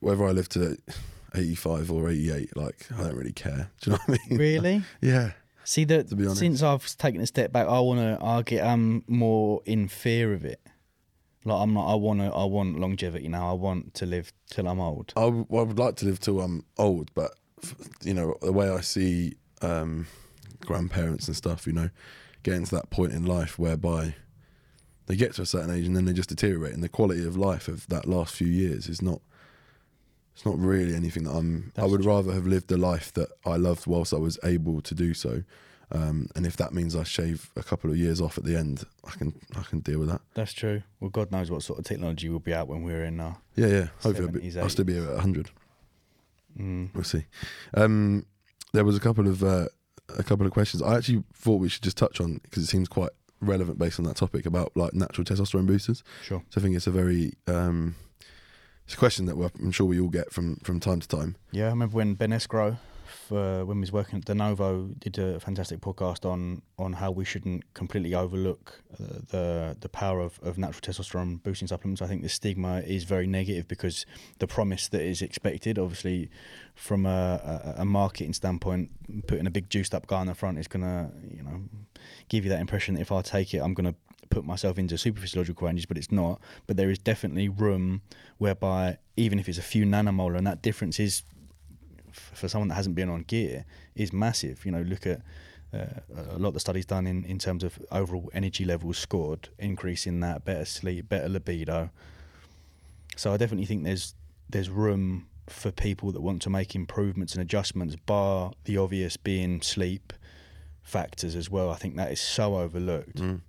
Speaker 2: whether I live to 85 or 88, like I don't really care. Do you know what I mean?
Speaker 1: really.
Speaker 2: Yeah.
Speaker 1: See that
Speaker 2: To
Speaker 1: since I've taken a step back, I wanna. I get. I'm more in fear of it. Like I'm not. I wanna. I want longevity now. I want to live till I'm old.
Speaker 2: I, w- I would like to live till I'm old, but f- you know the way I see um, grandparents and stuff, you know, getting to that point in life whereby they get to a certain age and then they just deteriorate, and the quality of life of that last few years is not. It's not really anything that I'm. I would
Speaker 1: true.
Speaker 2: rather have lived the life that I loved whilst I was able to do so, um, and if that means I shave a couple of years off at the end, I can I can deal with that.
Speaker 1: That's true. Well, God knows what sort of technology will be out when we're in. Uh,
Speaker 2: Yeah, yeah. Hopefully, I'll,
Speaker 1: 70s,
Speaker 2: be, I'll still be at 100.
Speaker 1: mm,
Speaker 2: We'll see. Um, there was a couple of uh, a couple of questions. I actually thought we should just touch on because it seems quite relevant based on that topic about like natural testosterone boosters.
Speaker 1: sure.
Speaker 2: So I think it's a very um, it's a question that we're, I'm sure we all get from from time to time.
Speaker 1: Yeah, I remember when Ben Escrow for when we was working at De Novo, did a fantastic podcast on on how we shouldn't completely overlook uh, the the power of, of natural testosterone boosting supplements. I think the stigma is very negative because the promise that is expected, obviously, from a, a, a marketing standpoint, putting a big juiced up guy on the front is gonna you know give you that impression that if I take it, I'm gonna put myself into super physiological ranges, but it's not. But there is definitely room whereby even if it's a few nanomolar, and that difference is for someone that hasn't been on gear is massive. You know, look at uh, a lot of the studies done in, in terms of overall energy levels scored, increase in that, better sleep, better libido. So I definitely think there's there's room for people that want to make improvements and adjustments, bar the obvious being sleep factors as well. I think that is so overlooked.
Speaker 2: Mm.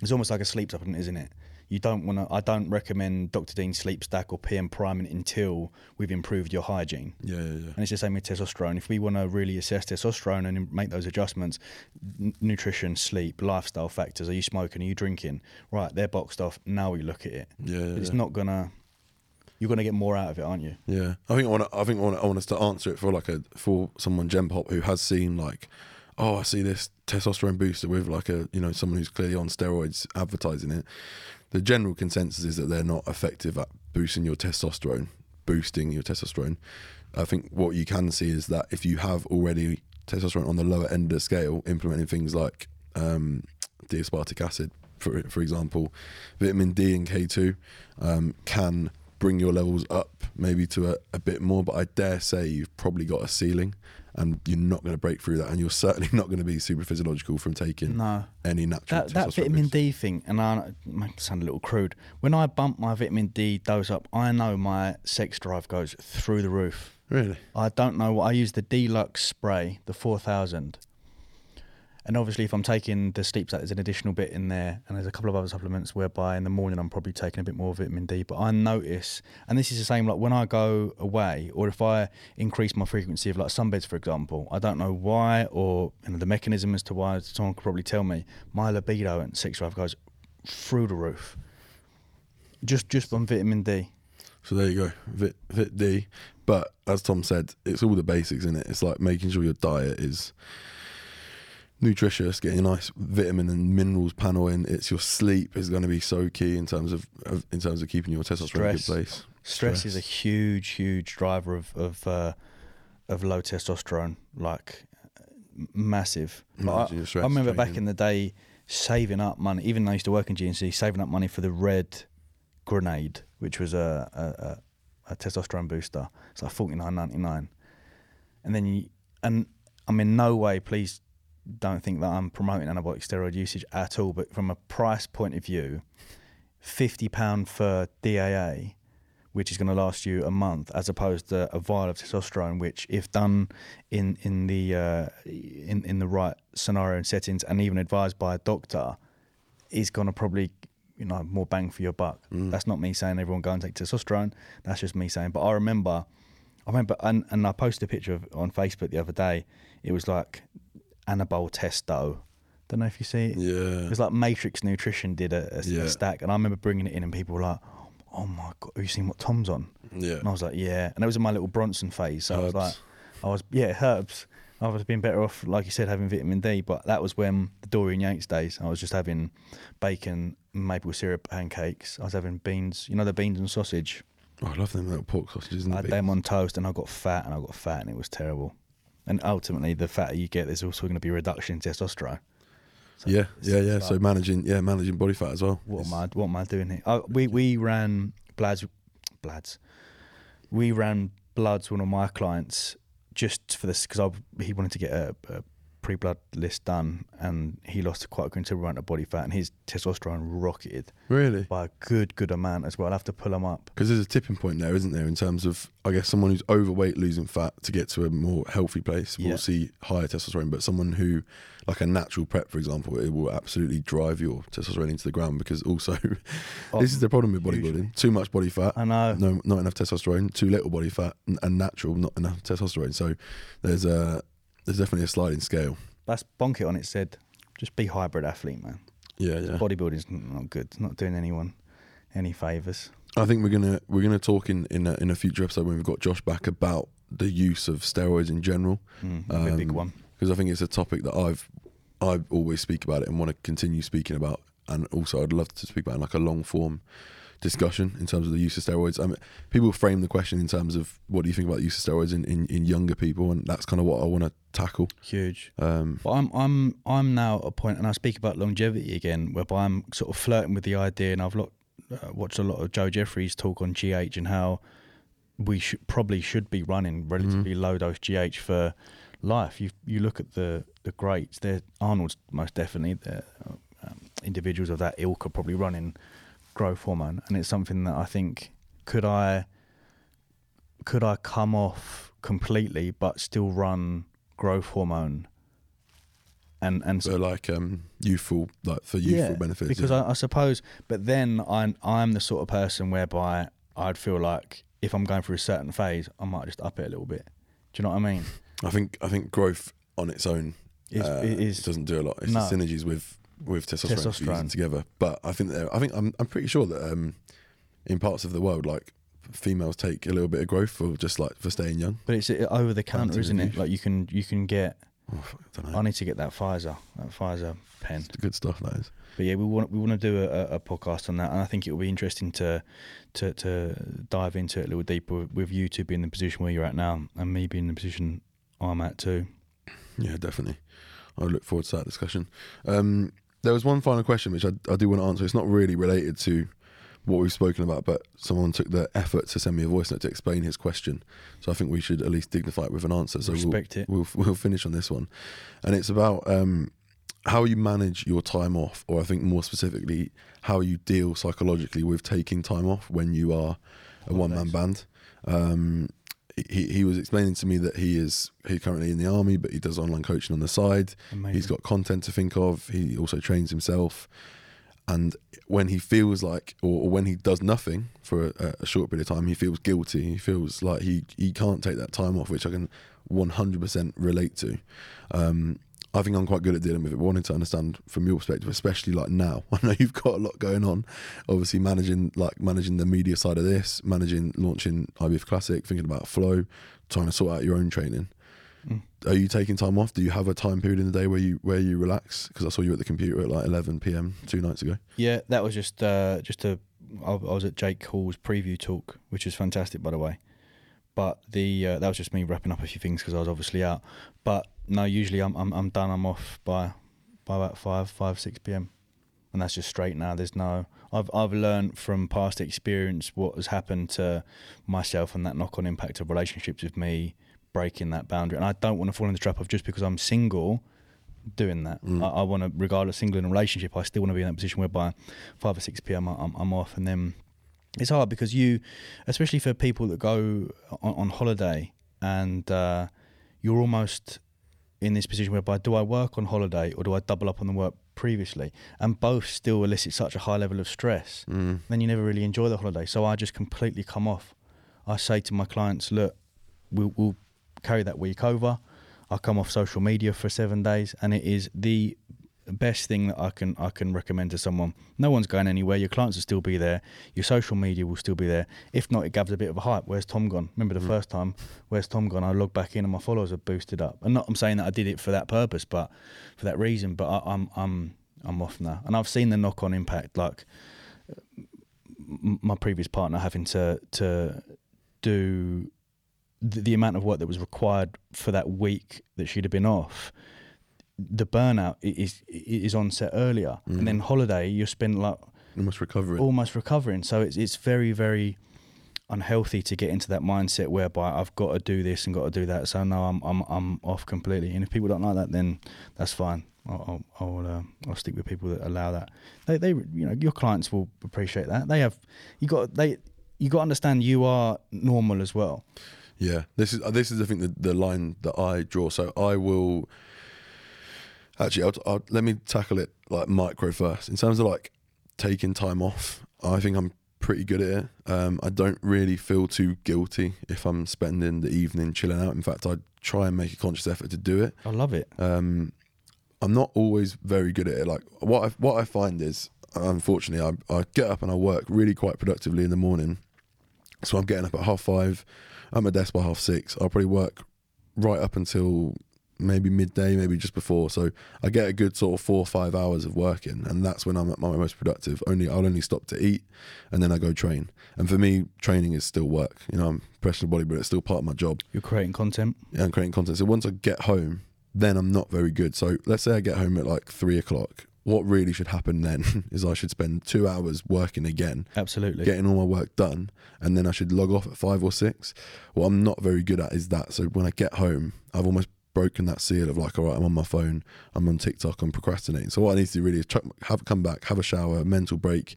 Speaker 1: It's almost like a sleep supplement, isn't it? You don't want to. I don't recommend Dr. Dean Sleep Stack or PM Priming until we've improved your hygiene.
Speaker 2: Yeah, yeah, yeah.
Speaker 1: And it's the same with testosterone. If we want to really assess testosterone and make those adjustments, n- nutrition, sleep, lifestyle factors. Are you smoking? Are you drinking? Right, they're boxed off. Now we look at it.
Speaker 2: Yeah, yeah,
Speaker 1: it's
Speaker 2: yeah.
Speaker 1: not gonna. You're gonna get more out of it, aren't you?
Speaker 2: Yeah, I think I want. I think I want, I want us to answer it for like a for someone Gen Pop who has seen like, oh, I see this testosterone booster with like a you know someone who's clearly on steroids advertising it. The general consensus is that they're not effective at boosting your testosterone, boosting your testosterone. I think what you can see is that if you have already testosterone on the lower end of the scale, implementing things like um, D-aspartic acid, for for example, vitamin D and K two um, can bring your levels up maybe to a, a bit more. But I dare say you've probably got a ceiling, and you're not going to break through that, and you're certainly not going to be super physiological from taking
Speaker 1: No.
Speaker 2: any natural
Speaker 1: That that vitamin. D thing, and I might sound a little crude. When I bump my vitamin D dose up, I know my sex drive goes through the roof.
Speaker 2: Really?
Speaker 1: I don't know what I use the DLux spray, the four thousand. And obviously, if I'm taking the sleep stack, there's an additional bit in there, and there's a couple of other supplements whereby in the morning I'm probably taking a bit more vitamin D. But I notice, and this is the same like when I go away, or if I increase my frequency of like sunbeds, for example, I don't know why, or you know, the mechanism as to why. Someone could probably tell me. My libido and sex drive goes through the roof. Just just on vitamin D.
Speaker 2: So there you go, Vit, Vit D. But as Tom said, it's all the basics in it. It's like making sure your diet is nutritious, getting a nice vitamin and minerals panel in. It's your sleep is going to be so key in terms of, of in terms of keeping your testosterone in a good place.
Speaker 1: Stress, is a huge, huge driver of of uh, of low testosterone, like massive. Like, I,
Speaker 2: stress,
Speaker 1: I remember back in the day saving up money. Even though I used to work in GNC, saving up money for the red grenade, which was a a, a, a testosterone booster. It's like forty nine ninety nine, and then you and I'm in no way, please don't think that I'm promoting anabolic steroid usage at all. But from a price point of view, fifty pound for DAA, which is going to last you a month, as opposed to a vial of testosterone, which, if done in in the uh, in in the right scenario and settings, and even advised by a doctor, is going to probably you know more bang for your buck. That's not me saying everyone go and take testosterone. That's just me saying. But I remember, I remember, and, and I posted a picture of on Facebook the other day. It was like Anabol Testo. Don't know if you see it.
Speaker 2: Yeah.
Speaker 1: It was like Matrix Nutrition did a, a- a stack, and I remember bringing it in, and people were like, "Oh my god, have you seen what Tom's on?"
Speaker 2: Yeah.
Speaker 1: And I was like, "Yeah," and it was in my little Bronson phase. So I was like, "I was yeah, herbs." I was being better off, like you said, having vitamin D. But that was when the Dorian Yates days. I was just having bacon, maple syrup pancakes. I was having beans, you know, the beans and sausage.
Speaker 2: Oh, I love them little pork sausages. And
Speaker 1: I had them on toast, and I got fat, and I got fat, and it was terrible. And ultimately, the fatter you get, there's also going to be a reduction in testosterone. So
Speaker 2: yeah, yeah, yeah.
Speaker 1: like-
Speaker 2: So managing, yeah, managing body fat as well.
Speaker 1: what am I what am I doing here? Oh, we we ran blads, bloods. We ran bloods one of my clients just for this because he wanted to get a, a pre-blood list done and he lost quite a considerable amount of body fat and his testosterone rocketed
Speaker 2: Really?
Speaker 1: by a good good amount as well. I'll have to pull him up.
Speaker 2: Because there's a tipping point there, isn't there, in terms of, I guess, someone who's overweight losing fat to get to a more healthy place will
Speaker 1: Yeah.
Speaker 2: see higher testosterone. But someone who, like a natural prep, for example, it will absolutely drive your testosterone into the ground because also,
Speaker 1: Oh,
Speaker 2: this is the problem with bodybuilding
Speaker 1: usually.
Speaker 2: too much body fat.
Speaker 1: I know.
Speaker 2: No, not enough testosterone. Too little body fat, and, and natural, not enough testosterone. So there's a there's definitely a sliding scale.
Speaker 1: That's bonk it on it said just be hybrid athlete, man.
Speaker 2: Yeah, yeah.
Speaker 1: Bodybuilding's not good. It's not doing anyone any favours.
Speaker 2: I think we're gonna we're gonna talk in in a, in a future episode when we've got Josh back about the use of steroids in general
Speaker 1: Mm, a big
Speaker 2: Um,
Speaker 1: one.
Speaker 2: because I think it's a topic that I've I always speak about it and want to continue speaking about, and also I'd love to speak about in like a long form discussion in terms of the use of steroids. I mean, people frame the question in terms of what do you think about the use of steroids in, in, in younger people, and that's kind of what I want to tackle.
Speaker 1: Huge.
Speaker 2: Um,
Speaker 1: But I'm I'm I'm now at a point, and I speak about longevity again, whereby I'm sort of flirting with the idea, and I've uh, watched a lot of Joe Jeffries talk on GH and how we should probably should be running relatively low dose GH for life. You you look at the the greats, they're Arnold's most definitely the um, individuals of that ilk are probably running growth hormone, and it's something that I think could I could I come off completely but still run growth hormone and and
Speaker 2: so like um, youthful, like for youthful benefits.
Speaker 1: because
Speaker 2: yeah.
Speaker 1: I, I suppose but then I'm I'm the sort of person whereby I'd feel like if I'm going through a certain phase I might just up it a little bit do you know what I mean
Speaker 2: I think I think growth on its own
Speaker 1: It's-
Speaker 2: uh,
Speaker 1: it is-
Speaker 2: doesn't do a lot. It's
Speaker 1: No.
Speaker 2: the synergies with with testosterone,
Speaker 1: Testosterone.
Speaker 2: together. But I think I think I'm I'm pretty sure that um, in parts of the world, like females take a little bit of growth for just like for staying young.
Speaker 1: but it's uh, over the counter isn't it like you can you can get
Speaker 2: Oh, I don't know.
Speaker 1: I need to get that Pfizer that Pfizer pen
Speaker 2: It's good stuff. That is.
Speaker 1: But yeah, we want we want to do a, a podcast on that, and I think it will be interesting to to to dive into it a little deeper with, with you two being in the position where you're at now, and me being in the position I'm at too.
Speaker 2: Yeah, definitely. I look forward to that discussion. Um, there was one final question which I, I do want to answer. It's not really related to what we've spoken about, but someone took the effort to send me a voice note to explain his question. So I think we should at least dignify it with an answer. So
Speaker 1: Respect
Speaker 2: we'll,
Speaker 1: it.
Speaker 2: We'll, we'll finish on this one, and it's about um, how you manage your time off, or I think more specifically, how you deal psychologically with taking time off when you are a one man band. Um, he he was explaining to me that he is he's currently in the army, but he does online coaching on the side.
Speaker 1: Amazing.
Speaker 2: He's got content to think of. He also trains himself, and when he feels like, or, or when he does nothing for a, a short period of time, he feels guilty. He feels like he he can't take that time off, which I can 100% relate to. Um, I think I'm quite good at dealing with it. But wanting to understand from your perspective, especially like now, I know you've got a lot going on. Obviously, managing like managing the media side of this, managing launching IBF Classic, thinking about flow, trying to sort out your own training.
Speaker 1: Mm.
Speaker 2: Are you taking time off? Do you have a time period in the day where you where you relax? Because I saw you at the computer at like 11 p.m. two nights ago.
Speaker 1: Yeah, that was just uh, just a. I was at Jake Hall's preview talk, which is fantastic, by the way. But the uh, that was just me wrapping up a few things because I was obviously out. But no, usually I'm I'm I'm done. I'm off by by about five five six p.m. and that's just straight now. There's no. I've I've learned from past experience what has happened to myself and that knock on impact of relationships with me breaking that boundary. And I don't want to fall in the trap of just because I'm single doing that.
Speaker 2: Mm.
Speaker 1: I, I want to, regardless single in a relationship, I still want to be in that position whereby five or six p.m. I'm, I'm off, and then it's hard because you, especially for people that go on, on holiday and uh, you're almost in this position whereby do I work on holiday or do I double up on the work previously? And both still elicit such a high level of stress.
Speaker 2: Mm.
Speaker 1: Then you never really enjoy the holiday. So I just completely come off. I say to my clients, look, we'll, we'll carry that week over. I come off social media for seven days, and it is the best thing that I can I can recommend to someone. No one's going anywhere. Your clients will still be there. Your social media will still be there. If not, it gives a bit of a hype. Where's Tom gone? Remember the
Speaker 2: Mm.
Speaker 1: first time? Where's Tom gone? I log back in and my followers are boosted up. And not I'm saying that I did it for that purpose, but for that reason. But I, I'm I'm I'm off now, and I've seen the knock on impact. Like my previous partner having to to do the, the amount of work that was required for that week that she'd have been off. The burnout is is on set earlier,
Speaker 2: Mm.
Speaker 1: and then holiday you spend like
Speaker 2: Almost recovering.
Speaker 1: almost recovering. So it's it's very very unhealthy to get into that mindset whereby I've got to do this and got to do that. So no, I'm I'm I'm off completely. And if people don't like that, then that's fine. I'll I'll I'll, uh, I'll stick with people that allow that. They they you know your clients will appreciate that. They have you got they you got to understand you are normal as well.
Speaker 2: Yeah, this is this is I think the, the line that I draw. So I will actually I'll, I'll, let me tackle it like micro first. In terms of like taking time off, I think I'm pretty good at it. Um, I don't really feel too guilty if I'm spending the evening chilling out. In fact, I try and make a conscious effort to do it.
Speaker 1: I love it.
Speaker 2: Um, I'm not always very good at it. Like what I what I find is unfortunately, I, I get up and I work really quite productively in the morning. So I'm getting up at half five. I'm at my desk by half six. I'll probably work right up until maybe midday, maybe just before. So I get a good sort of four or five hours of working, and that's when I'm at my most productive. Only I'll only stop to eat, and then I go train. And for me, training is still work. You know, I'm professional bodybuilder. It's still part of my job
Speaker 1: You're creating content.
Speaker 2: Yeah, I'm creating content. So once I get home, then I'm not very good. So let's say I get home at like three o'clock. What really should happen then is I should spend two hours working again,
Speaker 1: Absolutely.
Speaker 2: getting all my work done, and then I should log off at five or six. What I'm not very good at is that. So when I get home, I've almost broken that seal of like, all right, I'm on my phone, I'm on TikTok, I'm procrastinating. So what I need to do really is chuck, have come back, have a shower, mental break,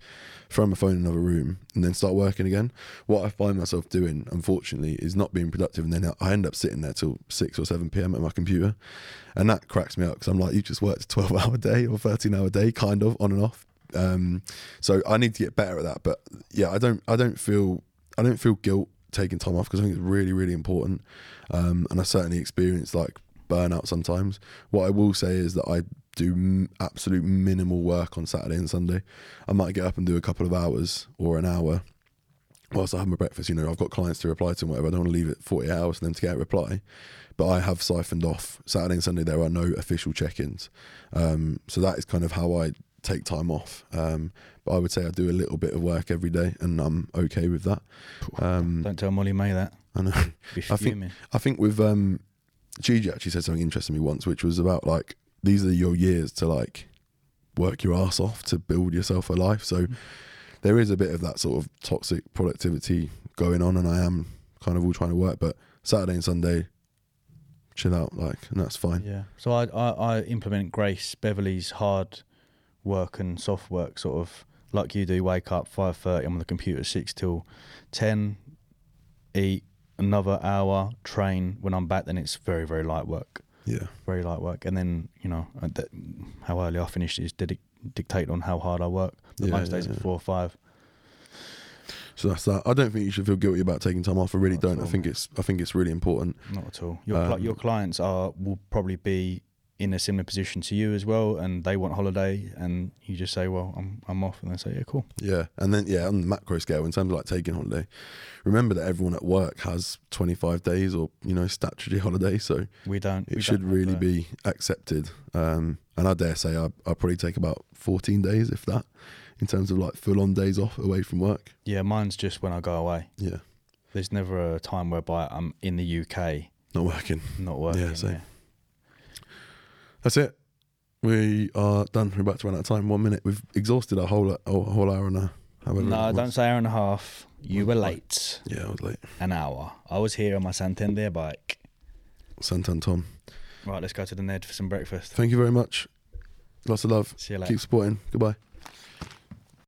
Speaker 2: throw my phone in another room, and then start working again. What I find myself doing, unfortunately, is not being productive, and then I end up sitting there till six or seven p.m. at my computer, and that cracks me up because I'm like, you just worked a twelve hour day or thirteen hour day, kind of on and off. Um, so I need to get better at that. But yeah, I don't, I don't feel, I don't feel guilt taking time off because I think it's really, really important. Um, and I certainly experience like burnout sometimes. What I will say is that I do m- absolute minimal work on Saturday and Sunday. I might get up and do a couple of hours or an hour whilst I have my breakfast. You know, I've got clients to reply to and whatever. I don't want to leave it 40 hours for them to get a reply. But I have siphoned off Saturday and Sunday. There are no official check-ins, um, so that is kind of how I take time off. Um, but I would say I do a little bit of work every day, and I'm okay with that. Um,
Speaker 1: Don't tell Molly-Mae that.
Speaker 2: I know. I think-. I think with um, Gigi actually said something interesting to me once, which was about like these are your years to like work your ass off to build yourself a life. So mm-hmm. there is a bit of that sort of toxic productivity going on, and I am kind of all trying to work. But Saturday and Sunday, chill out, like, and that's fine.
Speaker 1: Yeah. So I, I I implement Grace Beverley's hard work and soft work sort of like you do. Wake up five thirty. I'm on the computer six till ten. Eat another hour. Train. When I'm back, then it's very very light work.
Speaker 2: Yeah,
Speaker 1: Very light work. And then you know that- how early I finish is dedic- dictate on how hard I work. But
Speaker 2: Yeah,
Speaker 1: most days
Speaker 2: yeah,
Speaker 1: at
Speaker 2: yeah.
Speaker 1: four or five.
Speaker 2: so that's that. I don't think you should feel guilty about taking time off. I really
Speaker 1: Not
Speaker 2: don't. I think it's I think it's really important.
Speaker 1: Not at all. Your
Speaker 2: Um,
Speaker 1: your clients are will probably be in a similar position to you as well, and they want holiday, and you just say, "Well, I'm I'm off," and they say, "Yeah, cool."
Speaker 2: Yeah, and then yeah, on the macro scale, in terms of like taking holiday, remember that everyone at work has 25 days or you know statutory holiday, so
Speaker 1: We don't.
Speaker 2: it
Speaker 1: we
Speaker 2: should
Speaker 1: don't
Speaker 2: really
Speaker 1: that.
Speaker 2: be accepted. Um, and I dare say I I probably take about 14 days, if that, in terms of like full on days off away from work.
Speaker 1: Yeah, mine's just when I go away.
Speaker 2: Yeah,
Speaker 1: There's never a time whereby I'm in the UK
Speaker 2: not working.
Speaker 1: not working.
Speaker 2: Yeah, same. That's it. We are done. We're about to run out of time. One minute. We've exhausted our whole a whole hour and a.
Speaker 1: No, don't say hour and a half. You were late.
Speaker 2: Yeah, I was late.
Speaker 1: An hour. I was here on my Santander bike.
Speaker 2: Santan Tom.
Speaker 1: Right, let's go to the Ned for some breakfast.
Speaker 2: Thank you very much. Lots of love.
Speaker 1: See you later.
Speaker 2: Keep supporting. Goodbye.